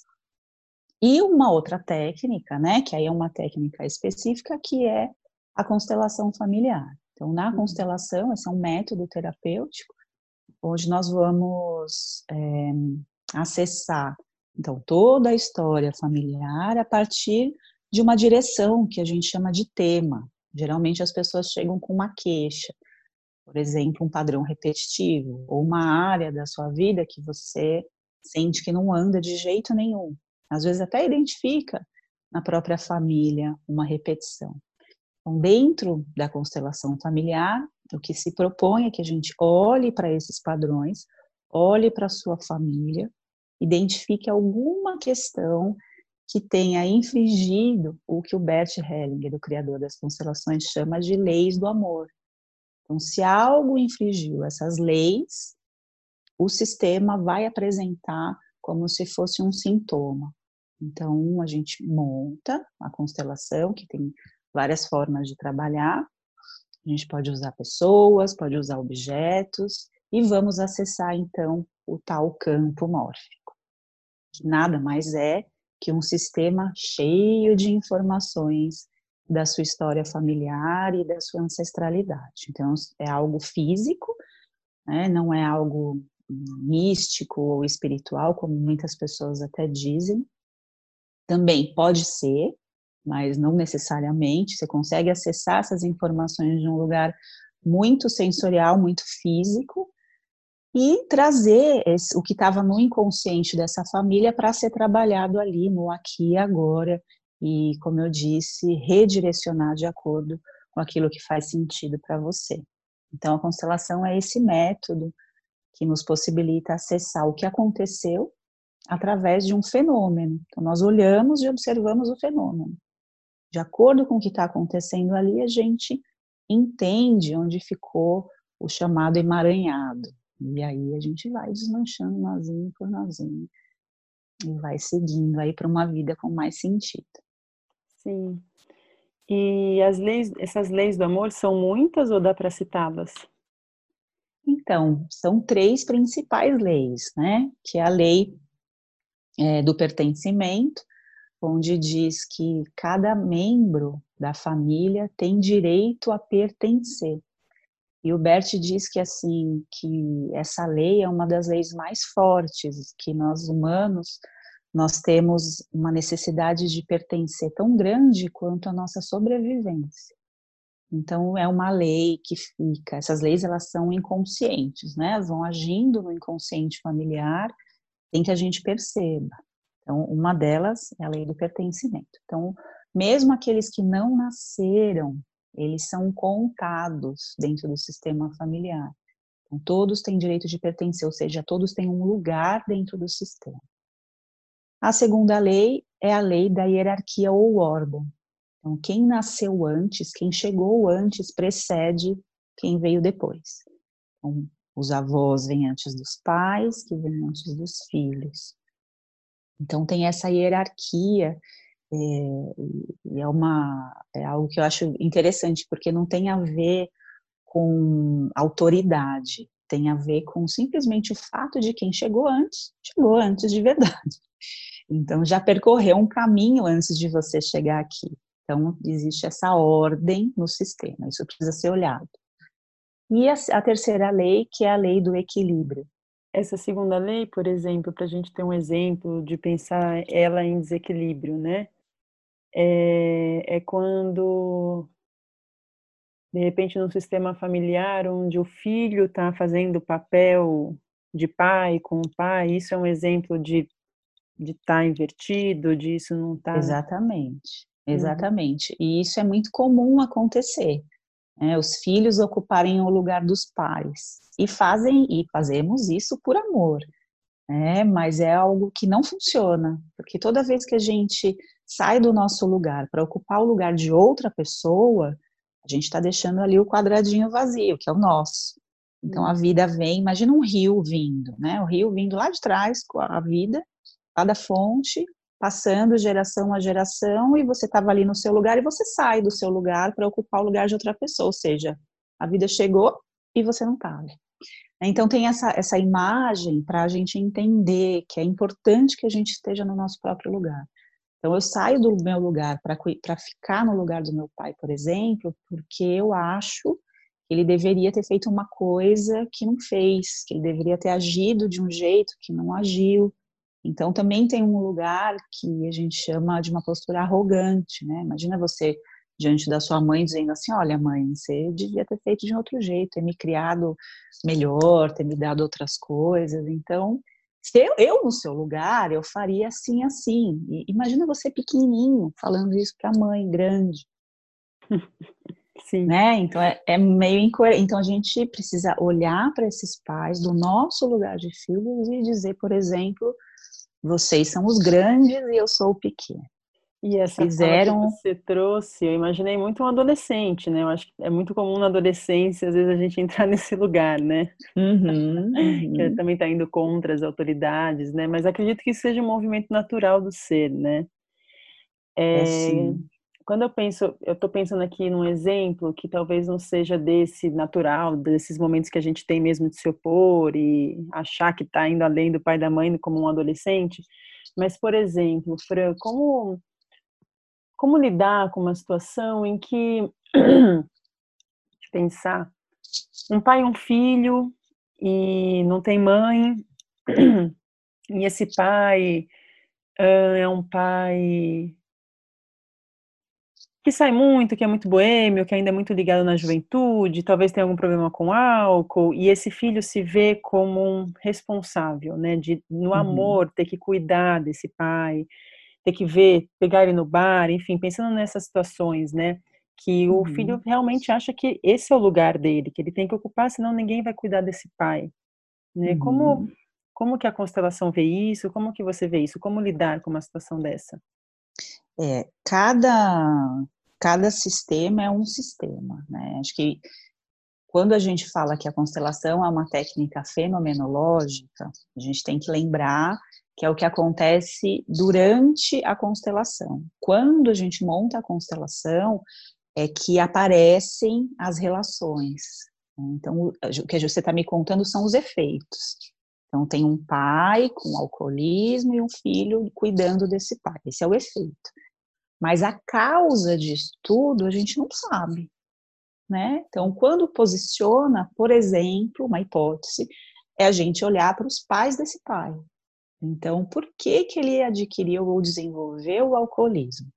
E uma outra técnica, né, que aí é uma técnica específica, que é a constelação familiar. Então, na uhum. constelação, esse é um método terapêutico, onde nós vamos é, acessar então, toda a história familiar a partir de uma direção que a gente chama de tema. Geralmente as pessoas chegam com uma queixa, por exemplo, um padrão repetitivo, ou uma área da sua vida que você sente que não anda de jeito nenhum. Às vezes até identifica na própria família uma repetição. Então, dentro da constelação familiar, O que se propõe é que a gente olhe para esses padrões, olhe para a sua família, identifique alguma questão que tenha infringido o que o Bert Hellinger, o criador das constelações, chama de leis do amor. Então, se algo infringiu essas leis, o sistema vai apresentar como se fosse um sintoma. Então, a gente monta a constelação, que tem várias formas de trabalhar. A gente pode usar pessoas, pode usar objetos, e vamos acessar, então, o tal campo mórfico, que nada mais é que um sistema cheio de informações da sua história familiar e da sua ancestralidade. Então, é algo físico, né? não é algo místico ou espiritual, como muitas pessoas até dizem. Também pode ser, mas não necessariamente. Você consegue acessar essas informações de um lugar muito sensorial, muito físico, e trazer esse, o que estava no inconsciente dessa família para ser trabalhado ali no aqui e agora e, como eu disse, redirecionar de acordo com aquilo que faz sentido para você. Então, a constelação é esse método que nos possibilita acessar o que aconteceu através de um fenômeno. Então, nós olhamos e observamos o fenômeno. De acordo com o que está acontecendo ali, a gente entende onde ficou o chamado emaranhado. E aí a gente vai desmanchando nozinho por nozinho e vai seguindo aí para uma vida com mais sentido. Sim. E as leis, essas leis do amor são muitas ou dá para citá-las? Então, são três principais leis, né? Que é a lei é, do pertencimento, onde diz que cada membro da família tem direito a pertencer. E o Bert diz que assim que essa lei é uma das leis mais fortes que nós humanos nós temos uma necessidade de pertencer tão grande quanto a nossa sobrevivência. Então é uma lei que fica, essas leis elas são inconscientes, né? Elas vão agindo no inconsciente familiar, tem que a gente perceba. Então uma delas é a lei do pertencimento. Então mesmo aqueles que não nasceram eles são contados dentro do sistema familiar. Então, todos têm direito de pertencer, ou seja, todos têm um lugar dentro do sistema. A segunda lei é a lei da hierarquia ou ordem. Então, quem nasceu antes, quem chegou antes, precede quem veio depois. Então, os avós vêm antes dos pais, que vêm antes dos filhos. Então, tem essa hierarquia é, é, uma, é algo que eu acho interessante, porque não tem a ver com autoridade, tem a ver com simplesmente o fato de quem chegou antes, chegou antes de verdade. Então, já percorreu um caminho antes de você chegar aqui. Então, existe essa ordem no sistema, isso precisa ser olhado. E a, a terceira lei, que é a lei do equilíbrio. Essa segunda lei, por exemplo, para a gente ter um exemplo de pensar ela em desequilíbrio, né? É, é quando, de repente, no sistema familiar, onde o filho está fazendo o papel de pai com o pai, isso é um exemplo de de estar tá invertido, disso não estar. Tá... Exatamente, uhum. exatamente. Uhum. E isso é muito comum acontecer. Né? Os filhos ocuparem o lugar dos pais e fazem e fazemos isso por amor. Né? Mas é algo que não funciona, porque toda vez que a gente sai do nosso lugar para ocupar o lugar de outra pessoa, a gente está deixando ali o quadradinho vazio, que é o nosso. Então a uhum. vida vem, imagina um rio vindo, né? O rio vindo lá de trás com a vida, lá da fonte, passando geração a geração, e você estava ali no seu lugar e você sai do seu lugar para ocupar o lugar de outra pessoa, ou seja, a vida chegou e você não estava. Então tem essa, essa imagem para a gente entender que é importante que a gente esteja no nosso próprio lugar. Então, eu saio do meu lugar para ficar no lugar do meu pai, por exemplo, porque eu acho que ele deveria ter feito uma coisa que não fez, que ele deveria ter agido de um jeito que não agiu. Então, também tem um lugar que a gente chama de uma postura arrogante, né? Imagina você diante da sua mãe dizendo assim: Olha, mãe, você devia ter feito de outro jeito, ter me criado melhor, ter me dado outras coisas. Então, se eu, eu, no seu lugar, eu faria assim, assim. E imagina você pequenininho falando isso para a mãe grande. Sim. Né? Então é, é meio incoerente. Então a gente precisa olhar para esses pais do nosso lugar de filhos e dizer, por exemplo, vocês são os grandes e eu sou o pequeno. E essa fizeram que você trouxe, eu imaginei muito um adolescente, né? Eu acho que é muito comum na adolescência, às vezes, a gente entrar nesse lugar, né? Uhum, uhum. que também está indo contra as autoridades, né? Mas acredito que isso seja um movimento natural do ser, né? É, é quando eu penso, eu estou pensando aqui num exemplo que talvez não seja desse natural, desses momentos que a gente tem mesmo de se opor e achar que está indo além do pai e da mãe como um adolescente, mas, por exemplo, Fran, como como lidar com uma situação em que, pensar, um pai e um filho e não tem mãe, e esse pai uh, é um pai que sai muito, que é muito boêmio, que ainda é muito ligado na juventude, talvez tenha algum problema com álcool, e esse filho se vê como um responsável, né, de no uhum. amor ter que cuidar desse pai, ter que ver, pegar ele no bar, enfim, pensando nessas situações, né? Que uhum. o filho realmente acha que esse é o lugar dele, que ele tem que ocupar, senão ninguém vai cuidar desse pai. Né? Uhum. Como, como que a constelação vê isso? Como que você vê isso? Como lidar com uma situação dessa? É, cada, cada sistema é um sistema, né? Acho que quando a gente fala que a constelação é uma técnica fenomenológica, a gente tem que lembrar que é o que acontece durante a constelação. Quando a gente monta a constelação, é que aparecem as relações. Então, o que você está me contando são os efeitos. Então, tem um pai com alcoolismo e um filho cuidando desse pai. Esse é o efeito. Mas a causa disso tudo a gente não sabe. Né? Então, quando posiciona, por exemplo, uma hipótese, é a gente olhar para os pais desse pai. Então, por que, que ele adquiriu ou desenvolveu o alcoolismo?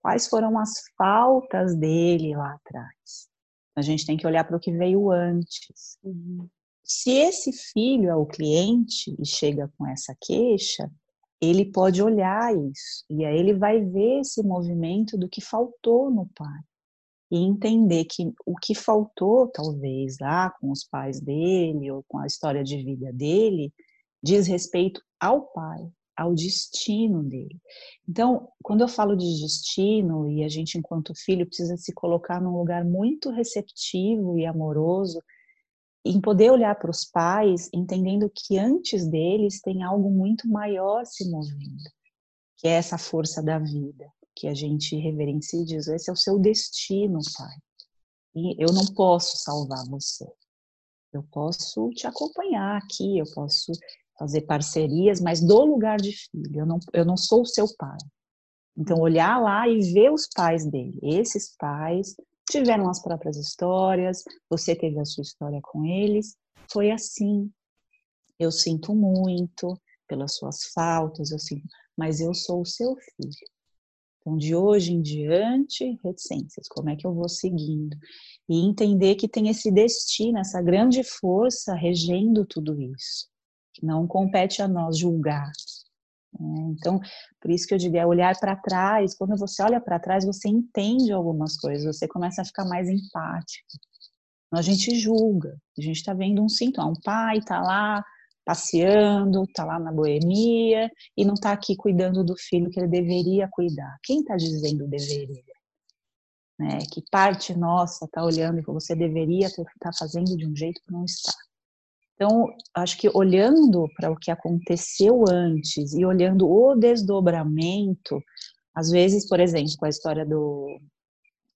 Quais foram as faltas dele lá atrás? A gente tem que olhar para o que veio antes. Uhum. Se esse filho é o cliente e chega com essa queixa, ele pode olhar isso e aí ele vai ver esse movimento do que faltou no pai e entender que o que faltou talvez lá com os pais dele ou com a história de vida dele diz respeito ao pai, ao destino dele. Então, quando eu falo de destino e a gente enquanto filho precisa se colocar num lugar muito receptivo e amoroso, em poder olhar para os pais, entendendo que antes deles tem algo muito maior se movendo, que é essa força da vida, que a gente reverencia e diz: esse é o seu destino, pai. E eu não posso salvar você. Eu posso te acompanhar aqui, eu posso fazer parcerias, mas do lugar de filho. Eu não, eu não sou o seu pai. Então, olhar lá e ver os pais dele. Esses pais tiveram as próprias histórias, você teve a sua história com eles. Foi assim. Eu sinto muito pelas suas faltas, eu sinto, mas eu sou o seu filho. Então, de hoje em diante, reticências, como é que eu vou seguindo? E entender que tem esse destino, essa grande força regendo tudo isso. Não compete a nós julgar. Né? Então, por isso que eu digo, é olhar para trás. Quando você olha para trás, você entende algumas coisas, você começa a ficar mais empático. A gente julga, a gente está vendo um sintoma. Um pai está lá passeando, está lá na boemia e não está aqui cuidando do filho que ele deveria cuidar. Quem está dizendo deveria? Né? Que parte nossa está olhando e você deveria estar tá fazendo de um jeito que não está. Então, acho que olhando para o que aconteceu antes e olhando o desdobramento, às vezes, por exemplo, com a história do,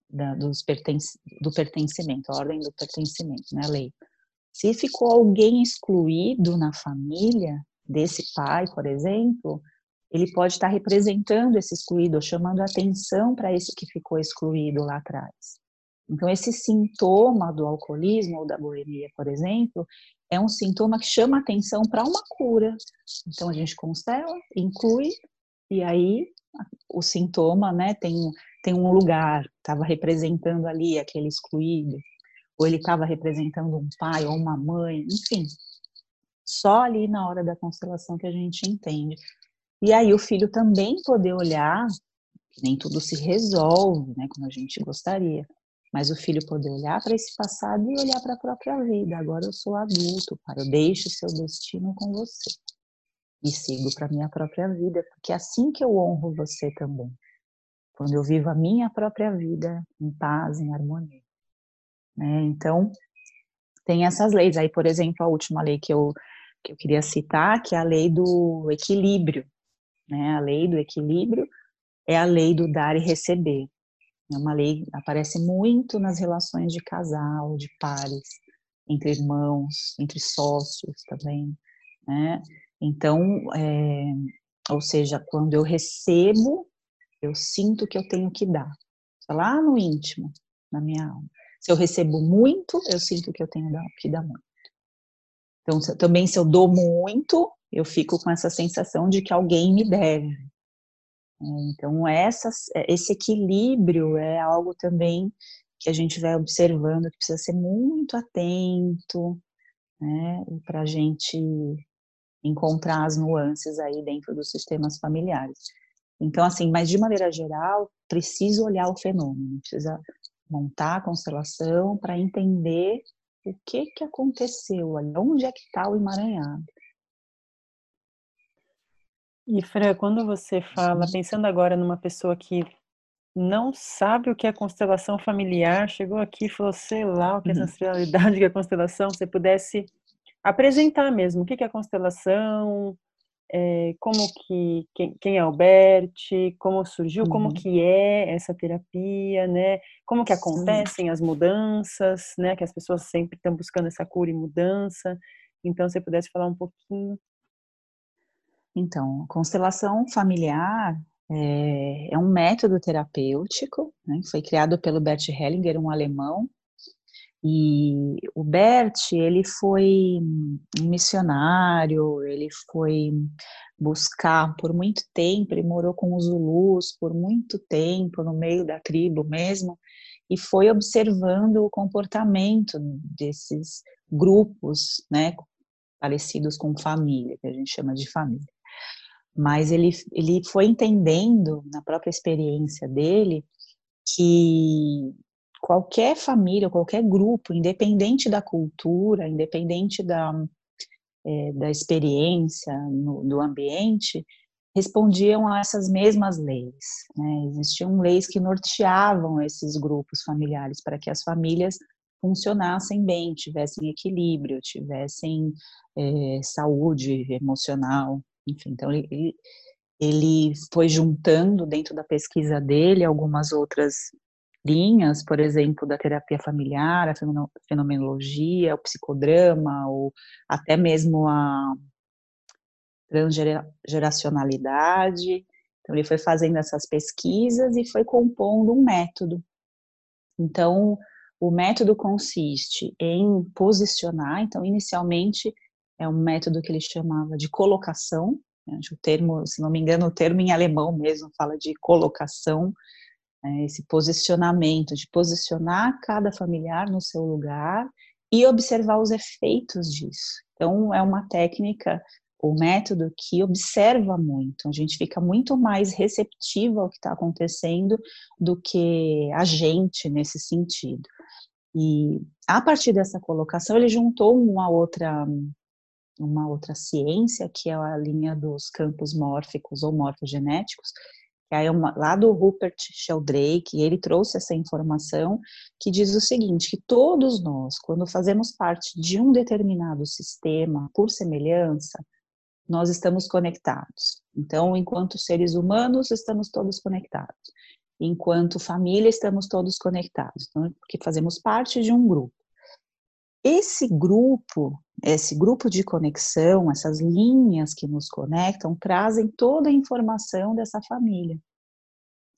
da, dos perten do pertencimento, a ordem do pertencimento, né, a lei. Se ficou alguém excluído na família desse pai, por exemplo, ele pode estar representando esse excluído, chamando atenção para esse que ficou excluído lá atrás. Então, esse sintoma do alcoolismo ou da bulimia, por exemplo, é um sintoma que chama atenção para uma cura. Então, a gente constela, inclui, e aí o sintoma né, tem, tem um lugar, estava representando ali aquele excluído ou ele estava representando um pai ou uma mãe, enfim. Só ali na hora da constelação que a gente entende. E aí o filho também poder olhar, nem tudo se resolve, né, como a gente gostaria, mas o filho poder olhar para esse passado e olhar para a própria vida. Agora eu sou adulto, pai, eu deixo o seu destino com você e sigo para minha própria vida, porque é assim que eu honro você também. Quando eu vivo a minha própria vida em paz, em harmonia. Né? Então, tem essas leis. Aí, por exemplo, a última lei que eu, que eu queria citar, que é a lei do equilíbrio. Né? A lei do equilíbrio é a lei do dar e receber. É uma lei aparece muito nas relações de casal, de pares, entre irmãos, entre sócios também, né? Então, é, ou seja, quando eu recebo, eu sinto que eu tenho que dar. Lá no íntimo, na minha alma. Se eu recebo muito, eu sinto que eu tenho que dar muito. Então, também se eu dou muito, eu fico com essa sensação de que alguém me deve. Então, essas, esse equilíbrio é algo também que a gente vai observando que precisa ser muito atento, né, para a gente encontrar as nuances aí dentro dos sistemas familiares. Então, assim, mas de maneira geral, precisa olhar o fenômeno, precisa montar a constelação para entender o que que aconteceu, onde é que está o emaranhado. E Fran, quando você fala, pensando agora numa pessoa que não sabe o que é constelação familiar, chegou aqui e falou, sei lá, o que é uhum. ancestralidade, o que é constelação, você pudesse apresentar mesmo o que é constelação, é, como que quem, quem, é o Bert, como surgiu, uhum. como que é essa terapia, né? Como que acontecem Sim. as mudanças, né? Que as pessoas sempre estão buscando essa cura e mudança. Então, se você pudesse falar um pouquinho então, constelação familiar é, é um método terapêutico, né, foi criado pelo Bert Hellinger, um alemão, e o Bert, ele foi um missionário, ele foi buscar por muito tempo, ele morou com os Zulus por muito tempo, no meio da tribo mesmo, e foi observando o comportamento desses grupos, né, parecidos com família, que a gente chama de família mas ele, ele foi entendendo na própria experiência dele que qualquer família, qualquer grupo, independente da cultura, independente da, é, da experiência no, do ambiente, respondiam a essas mesmas leis. Né? Existiam leis que norteavam esses grupos familiares para que as famílias funcionassem bem, tivessem equilíbrio, tivessem é, saúde emocional, enfim, então ele, ele foi juntando dentro da pesquisa dele algumas outras linhas, por exemplo, da terapia familiar, a fenomenologia, o psicodrama, ou até mesmo a transgeracionalidade. Então, ele foi fazendo essas pesquisas e foi compondo um método. Então, o método consiste em posicionar, então, inicialmente, é um método que ele chamava de colocação, né, o termo, se não me engano, o termo em alemão mesmo fala de colocação, né, esse posicionamento, de posicionar cada familiar no seu lugar e observar os efeitos disso. Então, é uma técnica, o método que observa muito, a gente fica muito mais receptivo ao que está acontecendo do que a gente nesse sentido. E a partir dessa colocação, ele juntou uma outra uma outra ciência, que é a linha dos campos mórficos ou morfogenéticos, que é uma, lá do Rupert Sheldrake, ele trouxe essa informação que diz o seguinte, que todos nós, quando fazemos parte de um determinado sistema, por semelhança, nós estamos conectados. Então, enquanto seres humanos, estamos todos conectados. Enquanto família, estamos todos conectados, então, porque fazemos parte de um grupo. Esse grupo, esse grupo de conexão, essas linhas que nos conectam, trazem toda a informação dessa família.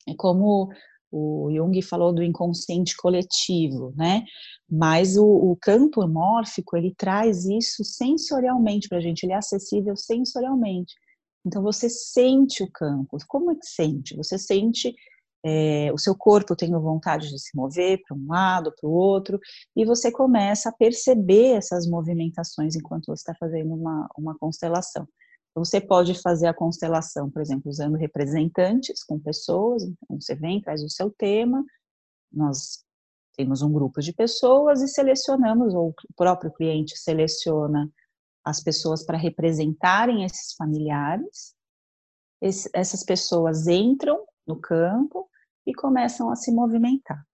É como o Jung falou do inconsciente coletivo, né? Mas o, o campo mórfico, ele traz isso sensorialmente para a gente, ele é acessível sensorialmente. Então você sente o campo. Como é que sente? Você sente é, o seu corpo tem vontade de se mover para um lado, para o outro, e você começa a perceber essas movimentações enquanto você está fazendo uma, uma constelação. Então, você pode fazer a constelação, por exemplo, usando representantes com pessoas, então você vem, traz o seu tema, nós Temos um grupo de pessoas e selecionamos, ou o próprio cliente seleciona as pessoas para representarem esses familiares. Essas pessoas entram no campo e começam a se movimentar.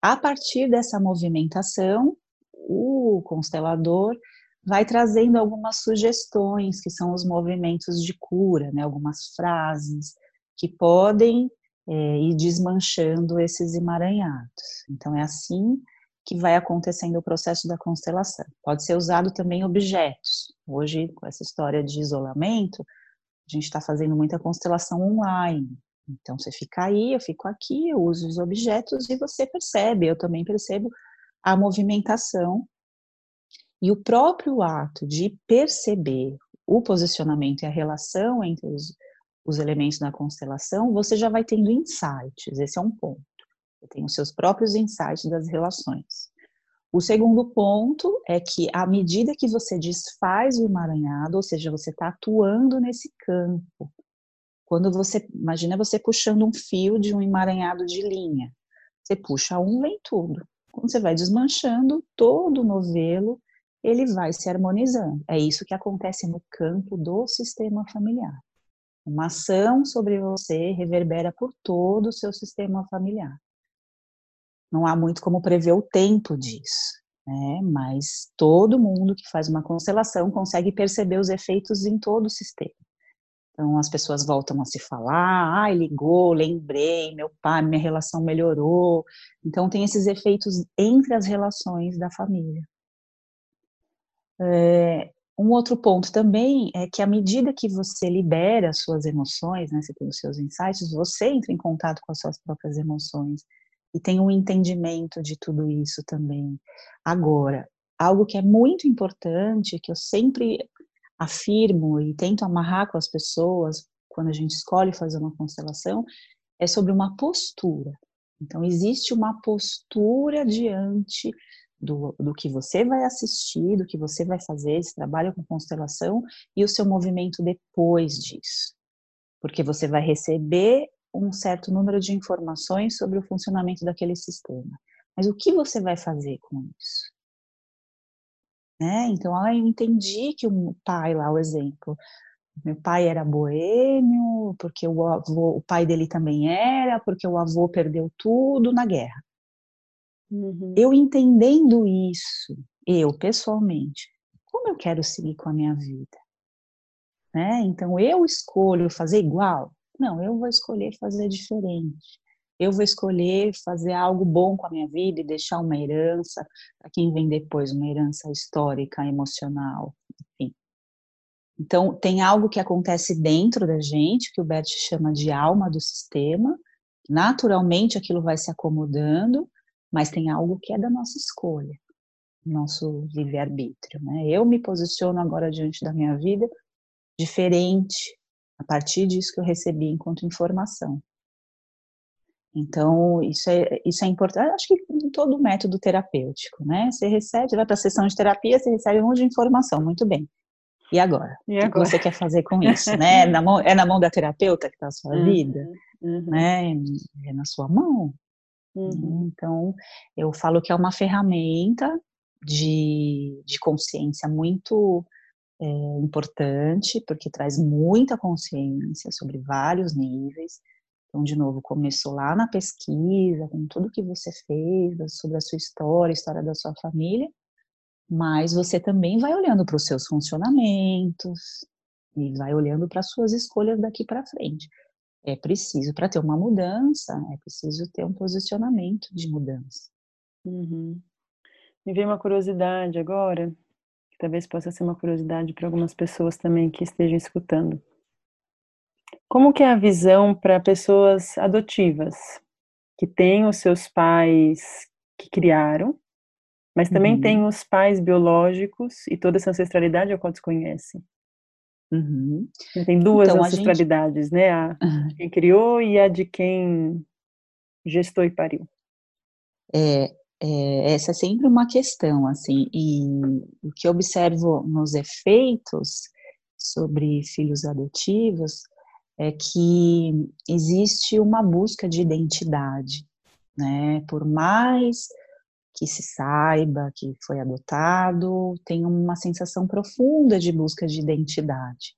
A partir dessa movimentação, o constelador vai trazendo algumas sugestões, que são os movimentos de cura, né? algumas frases que podem é, ir desmanchando esses emaranhados. Então, é assim que vai acontecendo o processo da constelação. Pode ser usado também objetos. Hoje, com essa história de isolamento, a gente está fazendo muita constelação online. Então, você fica aí, eu fico aqui, eu uso os objetos e você percebe, eu também percebo a movimentação e o próprio ato de perceber o posicionamento e a relação entre os, os elementos da constelação, você já vai tendo insights, esse é um ponto. Você tem os seus próprios insights das relações. O segundo ponto é que, à medida que você desfaz o emaranhado, ou seja, você está atuando nesse campo, quando você, imagina você puxando um fio de um emaranhado de linha, você puxa um, vem tudo. Quando você vai desmanchando, todo o novelo ele vai se harmonizando. É isso que acontece no campo do sistema familiar. Uma ação sobre você reverbera por todo o seu sistema familiar. Não há muito como prever o tempo disso, né? mas todo mundo que faz uma constelação consegue perceber os efeitos em todo o sistema. Então as pessoas voltam a se falar, ah, ligou, lembrei, meu pai, minha relação melhorou. Então tem esses efeitos entre as relações da família. É, um outro ponto também é que à medida que você libera suas emoções, né, você tem os seus insights, você entra em contato com as suas próprias emoções e tem um entendimento de tudo isso também. Agora, algo que é muito importante, que eu sempre afirmo e tento amarrar com as pessoas quando a gente escolhe fazer uma constelação, é sobre uma postura. Então, existe uma postura diante do, do que você vai assistir, do que você vai fazer, esse trabalho com constelação e o seu movimento depois disso. Porque você vai receber um certo número de informações sobre o funcionamento daquele sistema. Mas o que você vai fazer com isso? Né? Então, ah, eu entendi que o pai lá, o exemplo, meu pai era boêmio, porque o avô, o pai dele também era, porque o avô perdeu tudo na guerra. Uhum. Eu entendendo isso, eu pessoalmente, como eu quero seguir com a minha vida? Né? Então eu escolho fazer igual? Não, eu vou escolher fazer diferente. Eu vou escolher fazer algo bom com a minha vida e deixar uma herança para quem vem depois, uma herança histórica, emocional, enfim. Então, tem algo que acontece dentro da gente, que o Bert chama de alma do sistema. Naturalmente, aquilo vai se acomodando mas tem algo que é da nossa escolha, nosso livre-arbítrio. Né? Eu me posiciono agora diante da minha vida diferente a partir disso que eu recebi enquanto informação. Então, isso é, isso é importante, acho que em todo método terapêutico, né? Você recebe, vai para a sessão de terapia, você recebe um monte de informação, muito bem. E agora? E agora? O que você quer fazer com isso, né? Na mão, é na mão da terapeuta que está a sua uhum, vida, uhum. né? É na sua mão. Uhum. Então, eu falo que é uma ferramenta de, de consciência muito é, importante, porque traz muita consciência sobre vários níveis. Então, de novo, começou lá na pesquisa, com tudo que você fez, sobre a sua história, a história da sua família, mas você também vai olhando para os seus funcionamentos e vai olhando para as suas escolhas daqui para frente é preciso, para ter uma mudança, é preciso ter um posicionamento de mudança. Uhum. Me veio uma curiosidade agora, que talvez possa ser uma curiosidade para algumas pessoas também que estejam escutando. Como que é a visão para pessoas adotivas, que têm os seus pais que criaram, mas também uhum. têm os pais biológicos e toda essa ancestralidade a qual desconhecem? Uhum. Tem duas então, ancestralidades, gente... né? A de quem criou e a de quem gestou e pariu. É, é, essa é sempre uma questão, assim, e o que observo nos efeitos sobre filhos adotivos é que existe uma busca de identidade. né? Por mais que se saiba que foi adotado, tem uma sensação profunda de busca de identidade.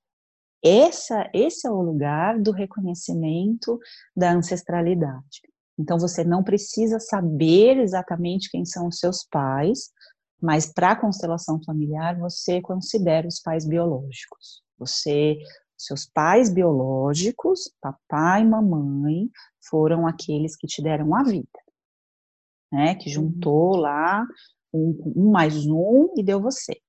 Essa, esse é o lugar do reconhecimento da ancestralidade. Então você não precisa saber exatamente quem são os seus pais, mas para a constelação familiar você considera os pais biológicos. Você, seus pais biológicos, papai e mamãe, foram aqueles que te deram a vida, né? Que uhum. juntou lá um, um mais um e deu você.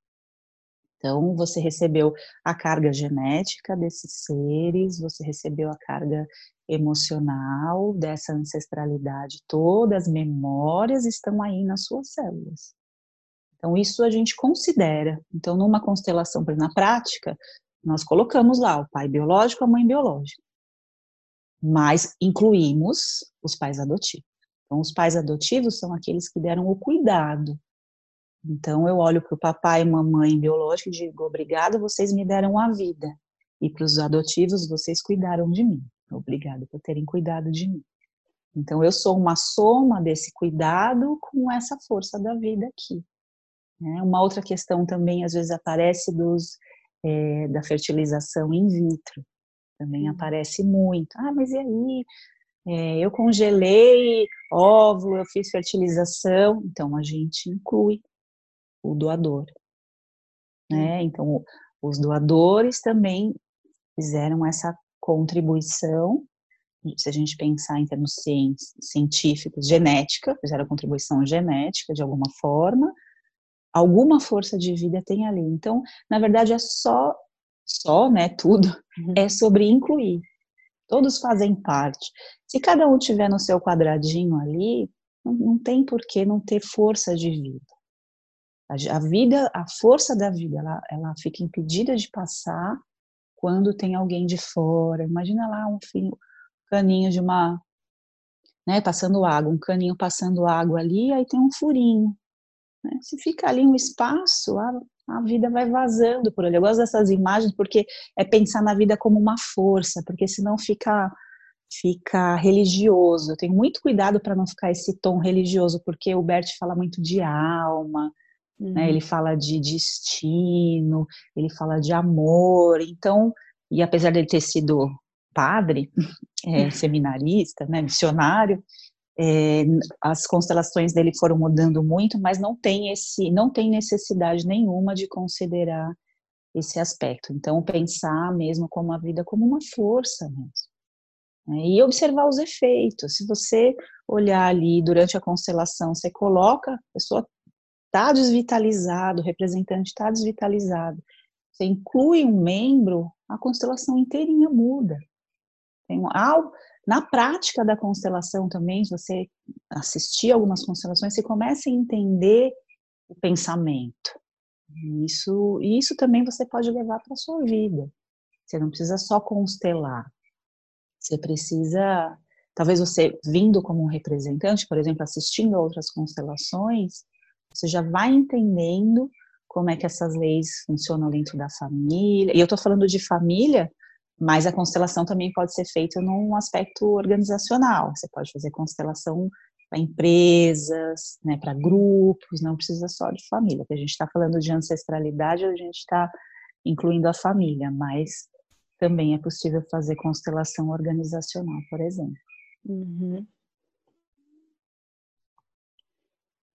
Então, você recebeu a carga genética desses seres, você recebeu a carga emocional dessa ancestralidade toda, as memórias estão aí nas suas células. Então, isso a gente considera. Então, numa constelação, na prática, nós colocamos lá o pai biológico, a mãe biológica. Mas incluímos os pais adotivos. Então, os pais adotivos são aqueles que deram o cuidado. Então, eu olho para o papai e mamãe biológico e digo: obrigado, vocês me deram a vida. E para os adotivos, vocês cuidaram de mim. Obrigado por terem cuidado de mim. Então, eu sou uma soma desse cuidado com essa força da vida aqui. Né? Uma outra questão também, às vezes, aparece dos, é, da fertilização in vitro. Também hum. aparece muito. Ah, mas e aí? É, eu congelei óvulo, eu fiz fertilização. Então, a gente inclui o doador. Né? Hum. Então, os doadores também fizeram essa contribuição, se a gente pensar em termos científicos, genética, fizeram contribuição genética de alguma forma, alguma força de vida tem ali. Então, na verdade, é só, só, né, tudo, uhum. é sobre incluir. Todos fazem parte. Se cada um tiver no seu quadradinho ali, não, não tem por que não ter força de vida. A, a vida, a força da vida, ela, ela fica impedida de passar quando tem alguém de fora. Imagina lá um fio, caninho de uma, né, passando água, um caninho passando água ali, aí tem um furinho. Né? Se fica ali um espaço, a, a vida vai vazando por ali. Eu gosto dessas imagens porque é pensar na vida como uma força, porque senão fica fica religioso. Eu tenho muito cuidado para não ficar esse tom religioso, porque o Bert fala muito de alma, uhum. né? ele fala de destino, ele fala de amor. Então, e apesar dele ter sido padre, é, seminarista, né, missionário, é, as constelações dele foram mudando muito, mas não tem esse, não tem necessidade nenhuma de considerar esse aspecto. Então, pensar mesmo como a vida como uma força mesmo. Né? E observar os efeitos. Se você olhar ali durante a constelação, você coloca, a pessoa está desvitalizado, o representante está desvitalizado, você inclui um membro, a constelação inteirinha muda. Tem algo, na prática da constelação também, se você assistir algumas constelações, você começa a entender o pensamento. Isso, isso também você pode levar para a sua vida. Você não precisa só constelar. Você precisa, talvez você vindo como um representante, por exemplo, assistindo a outras constelações, você já vai entendendo como é que essas leis funcionam dentro da família. E eu estou falando de família mas a constelação também pode ser feita num aspecto organizacional. Você pode fazer constelação para empresas, né, para grupos, não precisa só de família. Porque a gente está falando de ancestralidade, a gente está incluindo a família, mas também é possível fazer constelação organizacional, por exemplo. Uhum.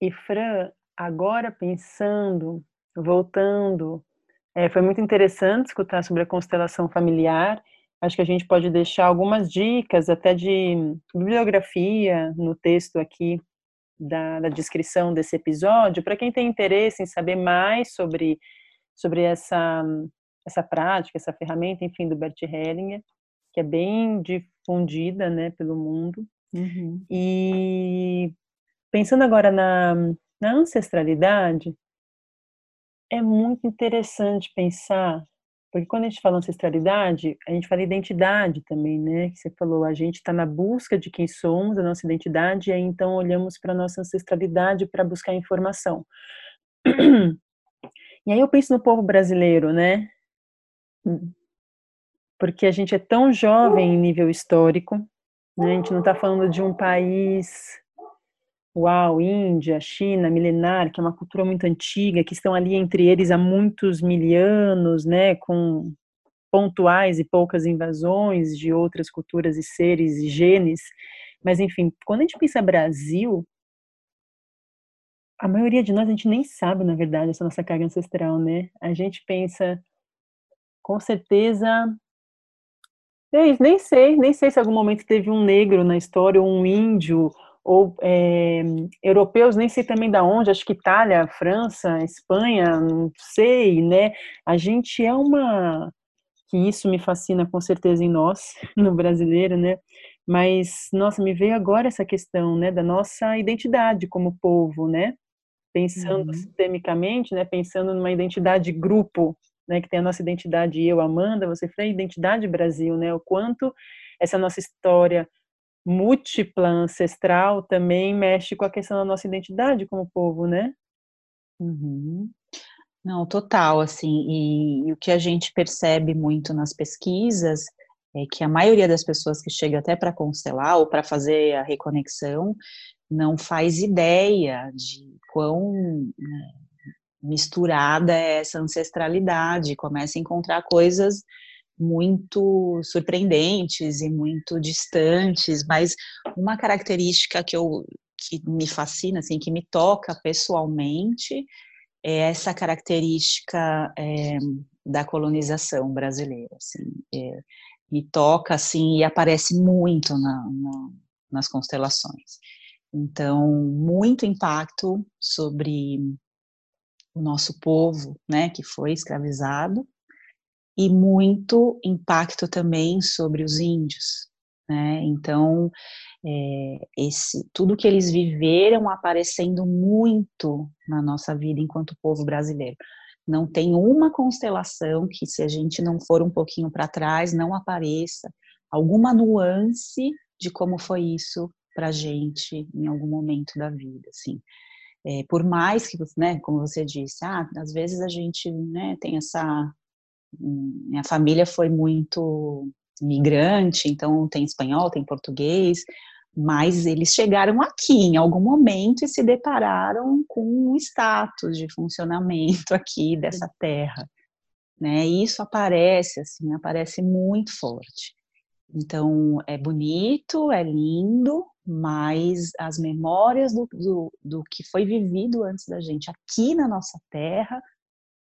E Fran, agora pensando, voltando é, foi muito interessante escutar sobre a constelação familiar. Acho que a gente pode deixar algumas dicas, até de bibliografia, no texto aqui da, da descrição desse episódio, para quem tem interesse em saber mais sobre, sobre essa, essa prática, essa ferramenta, enfim, do Bert Hellinger, que é bem difundida né, pelo mundo. Uhum. E pensando agora na, na ancestralidade, é muito interessante pensar, porque quando a gente fala ancestralidade, a gente fala identidade também, né? Que você falou, a gente está na busca de quem somos, a nossa identidade, e aí então olhamos para a nossa ancestralidade para buscar informação. E aí eu penso no povo brasileiro, né? Porque a gente é tão jovem em nível histórico, né? A gente não está falando de um país uau, Índia, China, milenar, que é uma cultura muito antiga, que estão ali entre eles há muitos mil anos, né, com pontuais e poucas invasões de outras culturas e seres e genes. Mas, enfim, quando a gente pensa Brasil, a maioria de nós, a gente nem sabe, na verdade, essa nossa carga ancestral, né? A gente pensa, com certeza, nem sei, nem sei se algum momento teve um negro na história, ou um índio, ou é, europeus, nem sei também da onde, acho que Itália, França, Espanha, não sei, né? A gente é uma que isso me fascina com certeza em nós, no brasileiro, né? Mas nossa, me veio agora essa questão, né, da nossa identidade como povo, né? Pensando uhum. sistemicamente, né, pensando numa identidade grupo, né, que tem a nossa identidade eu, Amanda, você a identidade Brasil, né? O quanto essa nossa história múltipla ancestral também mexe com a questão da nossa identidade como povo, né? Uhum. Não, total, assim, e, e, o que a gente percebe muito nas pesquisas é que a maioria das pessoas que chega até para constelar ou para fazer a reconexão não faz ideia de quão né, misturada é essa ancestralidade, começa a encontrar coisas muito surpreendentes e muito distantes, mas uma característica que eu que me fascina, assim, que me toca pessoalmente, é essa característica é, da colonização brasileira, assim, é, me toca assim e aparece muito na, na, nas constelações. Então, muito impacto sobre o nosso povo, né, que foi escravizado, e muito impacto também sobre os índios, né? Então, é, esse tudo que eles viveram aparecendo muito na nossa vida enquanto povo brasileiro. Não tem uma constelação que, se a gente não for um pouquinho para trás, não apareça alguma nuance de como foi isso para gente em algum momento da vida, assim. É, por mais que, né, como você disse, ah, às vezes a gente né, tem essa minha família foi muito migrante, então tem espanhol, tem português, mas eles chegaram aqui em algum momento e se depararam com um status de funcionamento aqui dessa terra, né? E isso aparece assim, aparece muito forte. Então é bonito, é lindo, mas as memórias do, do, do que foi vivido antes da gente aqui na nossa terra,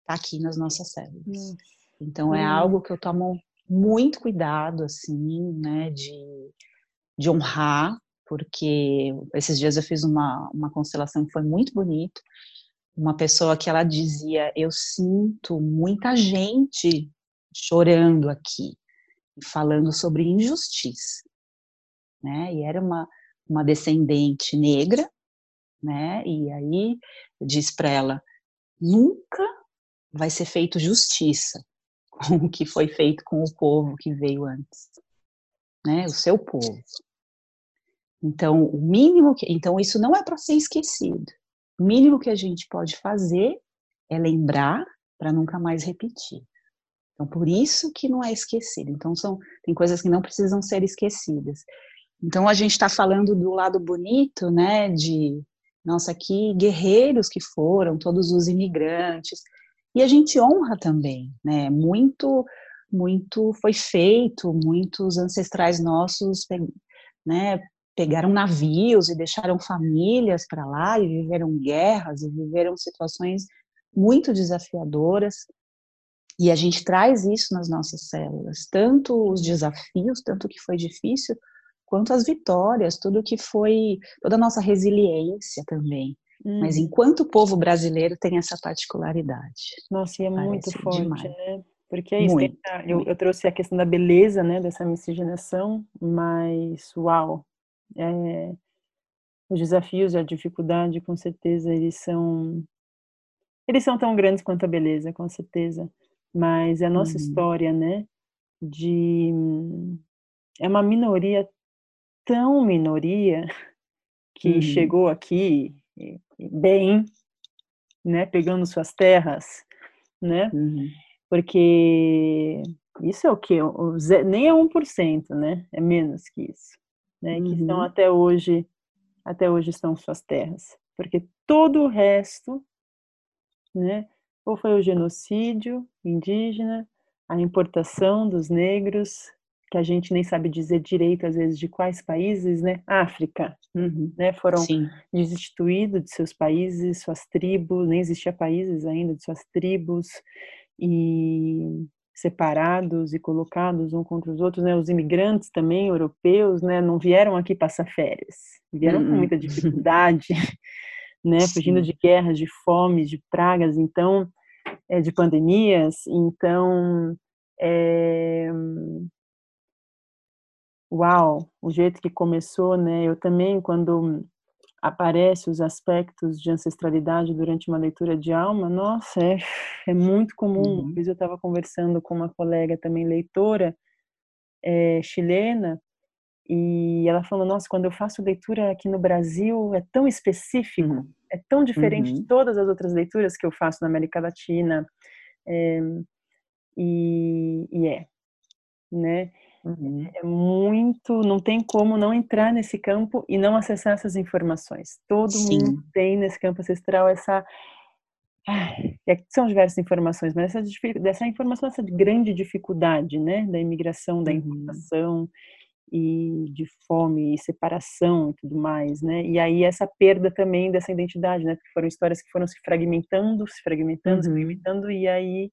tá aqui nas nossas células. Hum. Então é hum. algo que eu tomo muito cuidado, assim, né, de, de honrar, porque esses dias eu fiz uma, uma constelação que foi muito bonito. Uma pessoa que ela dizia: Eu sinto muita gente chorando aqui, falando sobre injustiça. Né? E era uma, uma descendente negra, né? E aí diz para ela: nunca vai ser feito justiça com o que foi feito com o povo que veio antes, né? O seu povo. Então, o mínimo que, então isso não é para ser esquecido. O mínimo que a gente pode fazer é lembrar para nunca mais repetir. Então, por isso que não é esquecido. Então, são tem coisas que não precisam ser esquecidas. Então, a gente está falando do lado bonito, né? De nossa, aqui guerreiros que foram, todos os imigrantes, e a gente honra também, né? Muito, muito foi feito, muitos ancestrais nossos, né? Pegaram navios e deixaram famílias para lá e viveram guerras e viveram situações muito desafiadoras. E a gente traz isso nas nossas células, tanto os desafios, tanto que foi difícil, quanto as vitórias, tudo que foi, toda a nossa resiliência também. Hum. Mas enquanto o povo brasileiro tem essa particularidade. Nossa, e é muito forte, demais. né? Porque é isso, muito, eu, eu, trouxe a questão da beleza, né, dessa miscigenação, mas, uau, é, os desafios a dificuldade, com certeza, eles são, eles são tão grandes quanto a beleza, com certeza, mas é a nossa uhum. história, né, de, é uma minoria, tão minoria, que uhum. chegou aqui bem, né, pegando suas terras, né? Uhum. Porque isso é o que nem é 1%, né? É menos que isso, né? Uhum. Que estão até hoje até hoje estão suas terras, porque todo o resto, né, ou foi o genocídio indígena, a importação dos negros, que a gente nem sabe dizer direito às vezes de quais países, né? África, uhum. né? Foram Sim. destituídos de seus países, suas tribos, nem existia países ainda de suas tribos e separados e colocados um contra os outros, né? Os imigrantes também europeus, né? Não vieram aqui passar férias, vieram uhum. com muita dificuldade, né? Sim. Fugindo de guerras, de fome, de pragas, então, é, de pandemias, então é, uau, o jeito que começou, né? Eu também, quando aparece os aspectos de ancestralidade durante uma leitura de alma, nossa, é, é muito comum. Uhum. Eu estava conversando com uma colega também leitora é, chilena e ela falou, nossa, quando eu faço leitura aqui no Brasil é tão específico, uhum. é tão diferente uhum. de todas as outras leituras que eu faço na América Latina. É, e, e é, né? Uhum. É muito, não tem como não entrar nesse campo e não acessar essas informações. Todo Sim. mundo tem nesse campo ancestral essa é são diversas informações, mas essa, dessa informação, essa grande dificuldade, né, da imigração, da uhum. importação e de fome e separação e tudo mais, né, e aí essa perda também dessa identidade, né, porque foram histórias que foram se fragmentando, se fragmentando, uhum. se fragmentando, e aí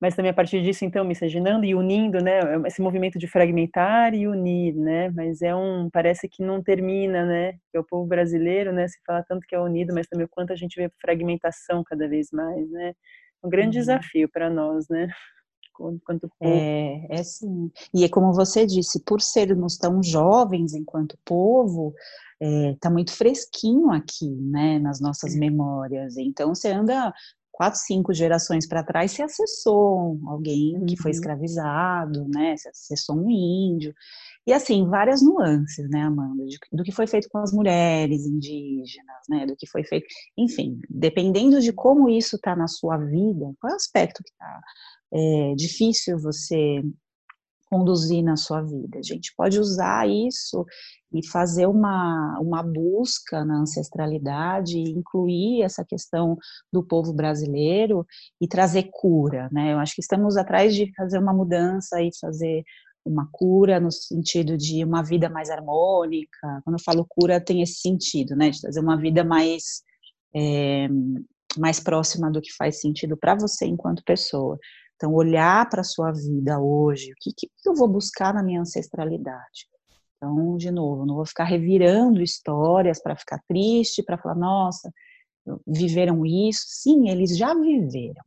mas também a partir disso, então, miscigenando e unindo, né, esse movimento de fragmentar e unir, né, mas é um, parece que não termina, né, que é o povo brasileiro, né, se fala tanto que é unido, mas também o quanto a gente vê fragmentação cada vez mais, né, um grande uhum. desafio para nós, né, enquanto povo. É, é sim, e é como você disse, por sermos tão jovens enquanto povo, está é, tá muito fresquinho aqui, né, nas nossas memórias. Então você anda quatro, cinco gerações para trás, se acessou alguém que foi uhum. escravizado, né? Se acessou um índio. E assim, várias nuances, né, Amanda, de, do que foi feito com as mulheres indígenas, né, do que foi feito, enfim, dependendo de como isso está na sua vida, qual é o aspecto que está é, difícil você conduzir na sua vida. A gente pode usar isso e fazer uma, uma busca na ancestralidade, incluir essa questão do povo brasileiro e trazer cura, né? Eu acho que estamos atrás de fazer uma mudança e fazer uma cura no sentido de uma vida mais harmônica. Quando eu falo cura, tem esse sentido, né? De trazer uma vida mais é, mais próxima do que faz sentido para você enquanto pessoa. Então, olhar para a sua vida hoje, o que, que eu vou buscar na minha ancestralidade? Então, de novo, não vou ficar revirando histórias para ficar triste, para falar, nossa, viveram isso. Sim, eles já viveram.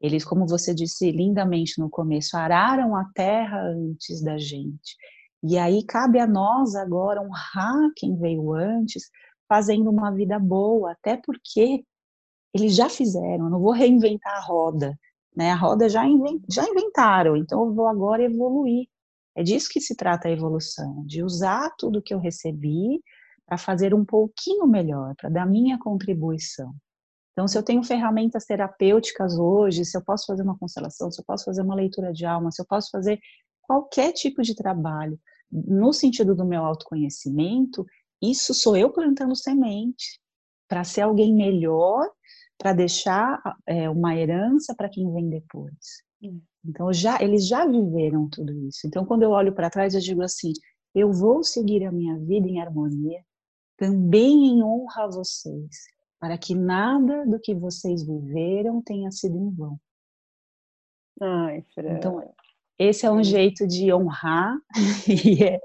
Eles, como você disse lindamente no começo, araram a terra antes da gente. E aí cabe a nós agora honrar quem veio antes, fazendo uma vida boa, até porque eles já fizeram. Eu não vou reinventar a roda, né? A roda já, já inventaram, então eu vou agora evoluir. É disso que se trata a evolução, de usar tudo que eu recebi para fazer um pouquinho melhor, para dar minha contribuição. Então, se eu tenho ferramentas terapêuticas hoje, se eu posso fazer uma constelação, se eu posso fazer uma leitura de alma, se eu posso fazer qualquer tipo de trabalho no sentido do meu autoconhecimento, isso sou eu plantando semente para ser alguém melhor, para deixar é, uma herança para quem vem depois. Então, já, eles já viveram tudo isso. Então, quando eu olho para trás, eu digo assim: eu vou seguir a minha vida em harmonia, também em honra a vocês, para que nada do que vocês viveram tenha sido em vão. Ai, Fran. Então, esse é um jeito de honrar e, é,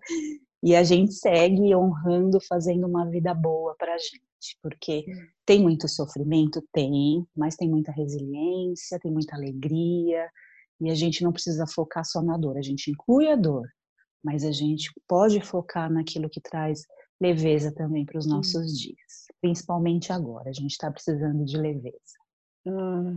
e a gente segue honrando, fazendo uma vida boa para a gente, porque hum. tem muito sofrimento, tem, mas tem muita resiliência, tem muita alegria, e a gente não precisa focar só na dor, a gente inclui a dor, mas a gente pode focar naquilo que traz leveza também para os nossos dias, principalmente agora. A gente está precisando de leveza. Ah.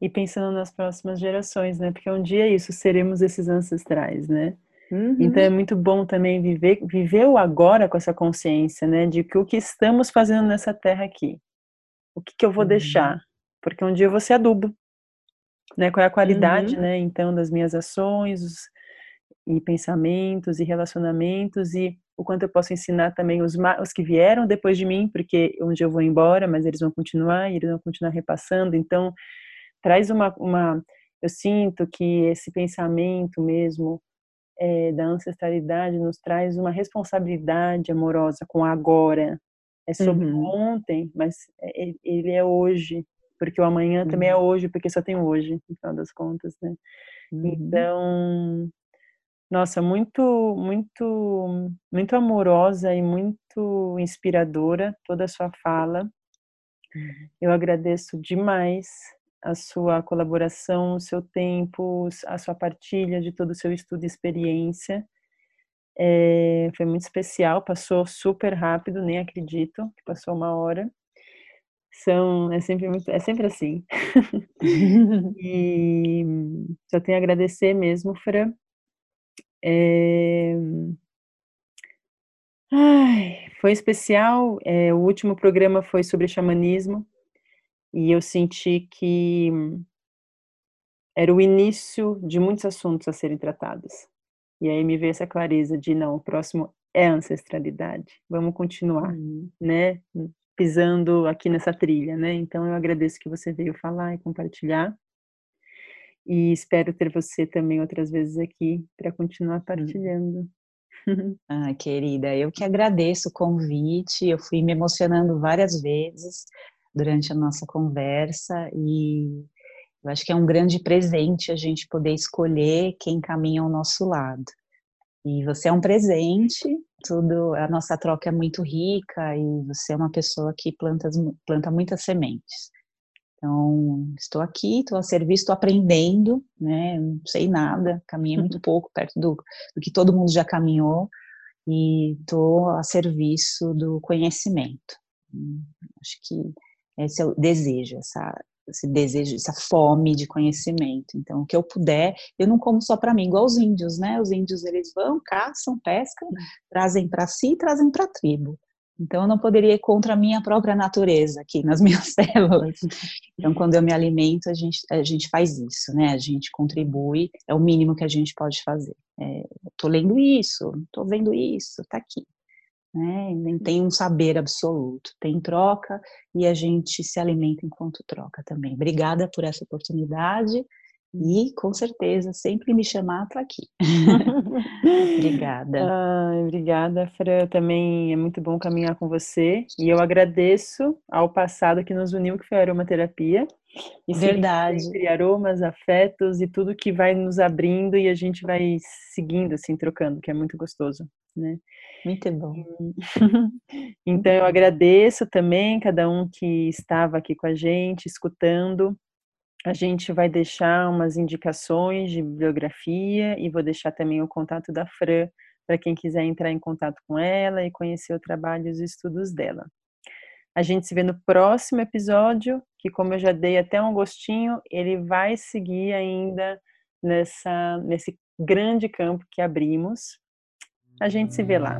E pensando nas próximas gerações, né? Porque um dia é isso, seremos esses ancestrais, né? Uhum. Então é muito bom também viver, viver o agora com essa consciência, né? De que o que estamos fazendo nessa terra aqui, o que, que eu vou uhum. deixar, porque um dia eu vou ser adubo, né? Qual é a qualidade, uhum. né? Então, das minhas ações e pensamentos e relacionamentos e o quanto eu posso ensinar também os, os que vieram depois de mim, porque onde eu vou embora, mas eles vão continuar e eles vão continuar repassando. Então, traz uma, uma eu sinto que esse pensamento mesmo é, da ancestralidade nos traz uma responsabilidade amorosa com agora. É sobre uhum. ontem, mas ele é hoje, porque o amanhã uhum. também é uhum. hoje, porque só tem hoje, no final das contas, né? Uhum. Então, nossa, muito, muito, muito amorosa e muito inspiradora toda a sua fala. Uhum. Eu agradeço demais a sua colaboração, o seu tempo, a sua partilha de todo o seu estudo e experiência. É, foi muito especial, passou super rápido, nem acredito que passou uma hora. São, é sempre muito, é sempre assim. e só tenho a agradecer mesmo, Fran. É... Ai, foi especial. É, o último programa foi sobre xamanismo e eu senti que era o início de muitos assuntos a serem tratados. E aí me veio essa clareza de não, o próximo é ancestralidade. Vamos continuar, uhum. né? Pisando aqui nessa trilha, né? Então eu agradeço que você veio falar e compartilhar. E espero ter você também outras vezes aqui para continuar hum. partilhando. Ah, querida, eu que agradeço o convite. Eu fui me emocionando várias vezes durante a nossa conversa e eu acho que é um grande presente a gente poder escolher quem caminha ao nosso lado. E você é um presente, tudo, a nossa troca é muito rica e você é uma pessoa que planta, planta muitas sementes. Então, estou aqui, estou a serviço, estou aprendendo, né? Não sei nada, caminhei muito pouco perto do, do que todo mundo já caminhou e estou a serviço do conhecimento. Acho que esse é desejo, essa, esse desejo, essa fome de conhecimento. Então, o que eu puder, eu não como só para mim, igual os índios, né? Os índios eles vão, caçam, pescam, trazem para si, trazem para a tribo. Então, eu não poderia ir contra a minha própria natureza aqui nas minhas células. Então, quando eu me alimento, a gente, a gente faz isso, né? A gente contribui, é o mínimo que a gente pode fazer. É, tô lendo isso, tô vendo isso, tá aqui né? Nem tem um saber absoluto, tem troca e a gente se alimenta enquanto troca também. Obrigada por essa oportunidade e com certeza sempre me chamar estou aqui. obrigada. Ah, obrigada, Fran. Também é muito bom caminhar com você e eu agradeço ao passado que nos uniu, que foi a aromaterapia. E Verdade. Sempre aromas, afetos e tudo que vai nos abrindo e a gente vai seguindo, assim, trocando, que é muito gostoso, né? Muito bom. Então eu agradeço também cada um que estava aqui com a gente, escutando. A gente vai deixar umas indicações de bibliografia e vou deixar também o contato da Fran para quem quiser entrar em contato com ela e conhecer o trabalho e os estudos dela. A gente se vê no próximo episódio, que como eu já dei até um gostinho, ele vai seguir ainda nessa nesse grande campo que abrimos a gente se vê lá.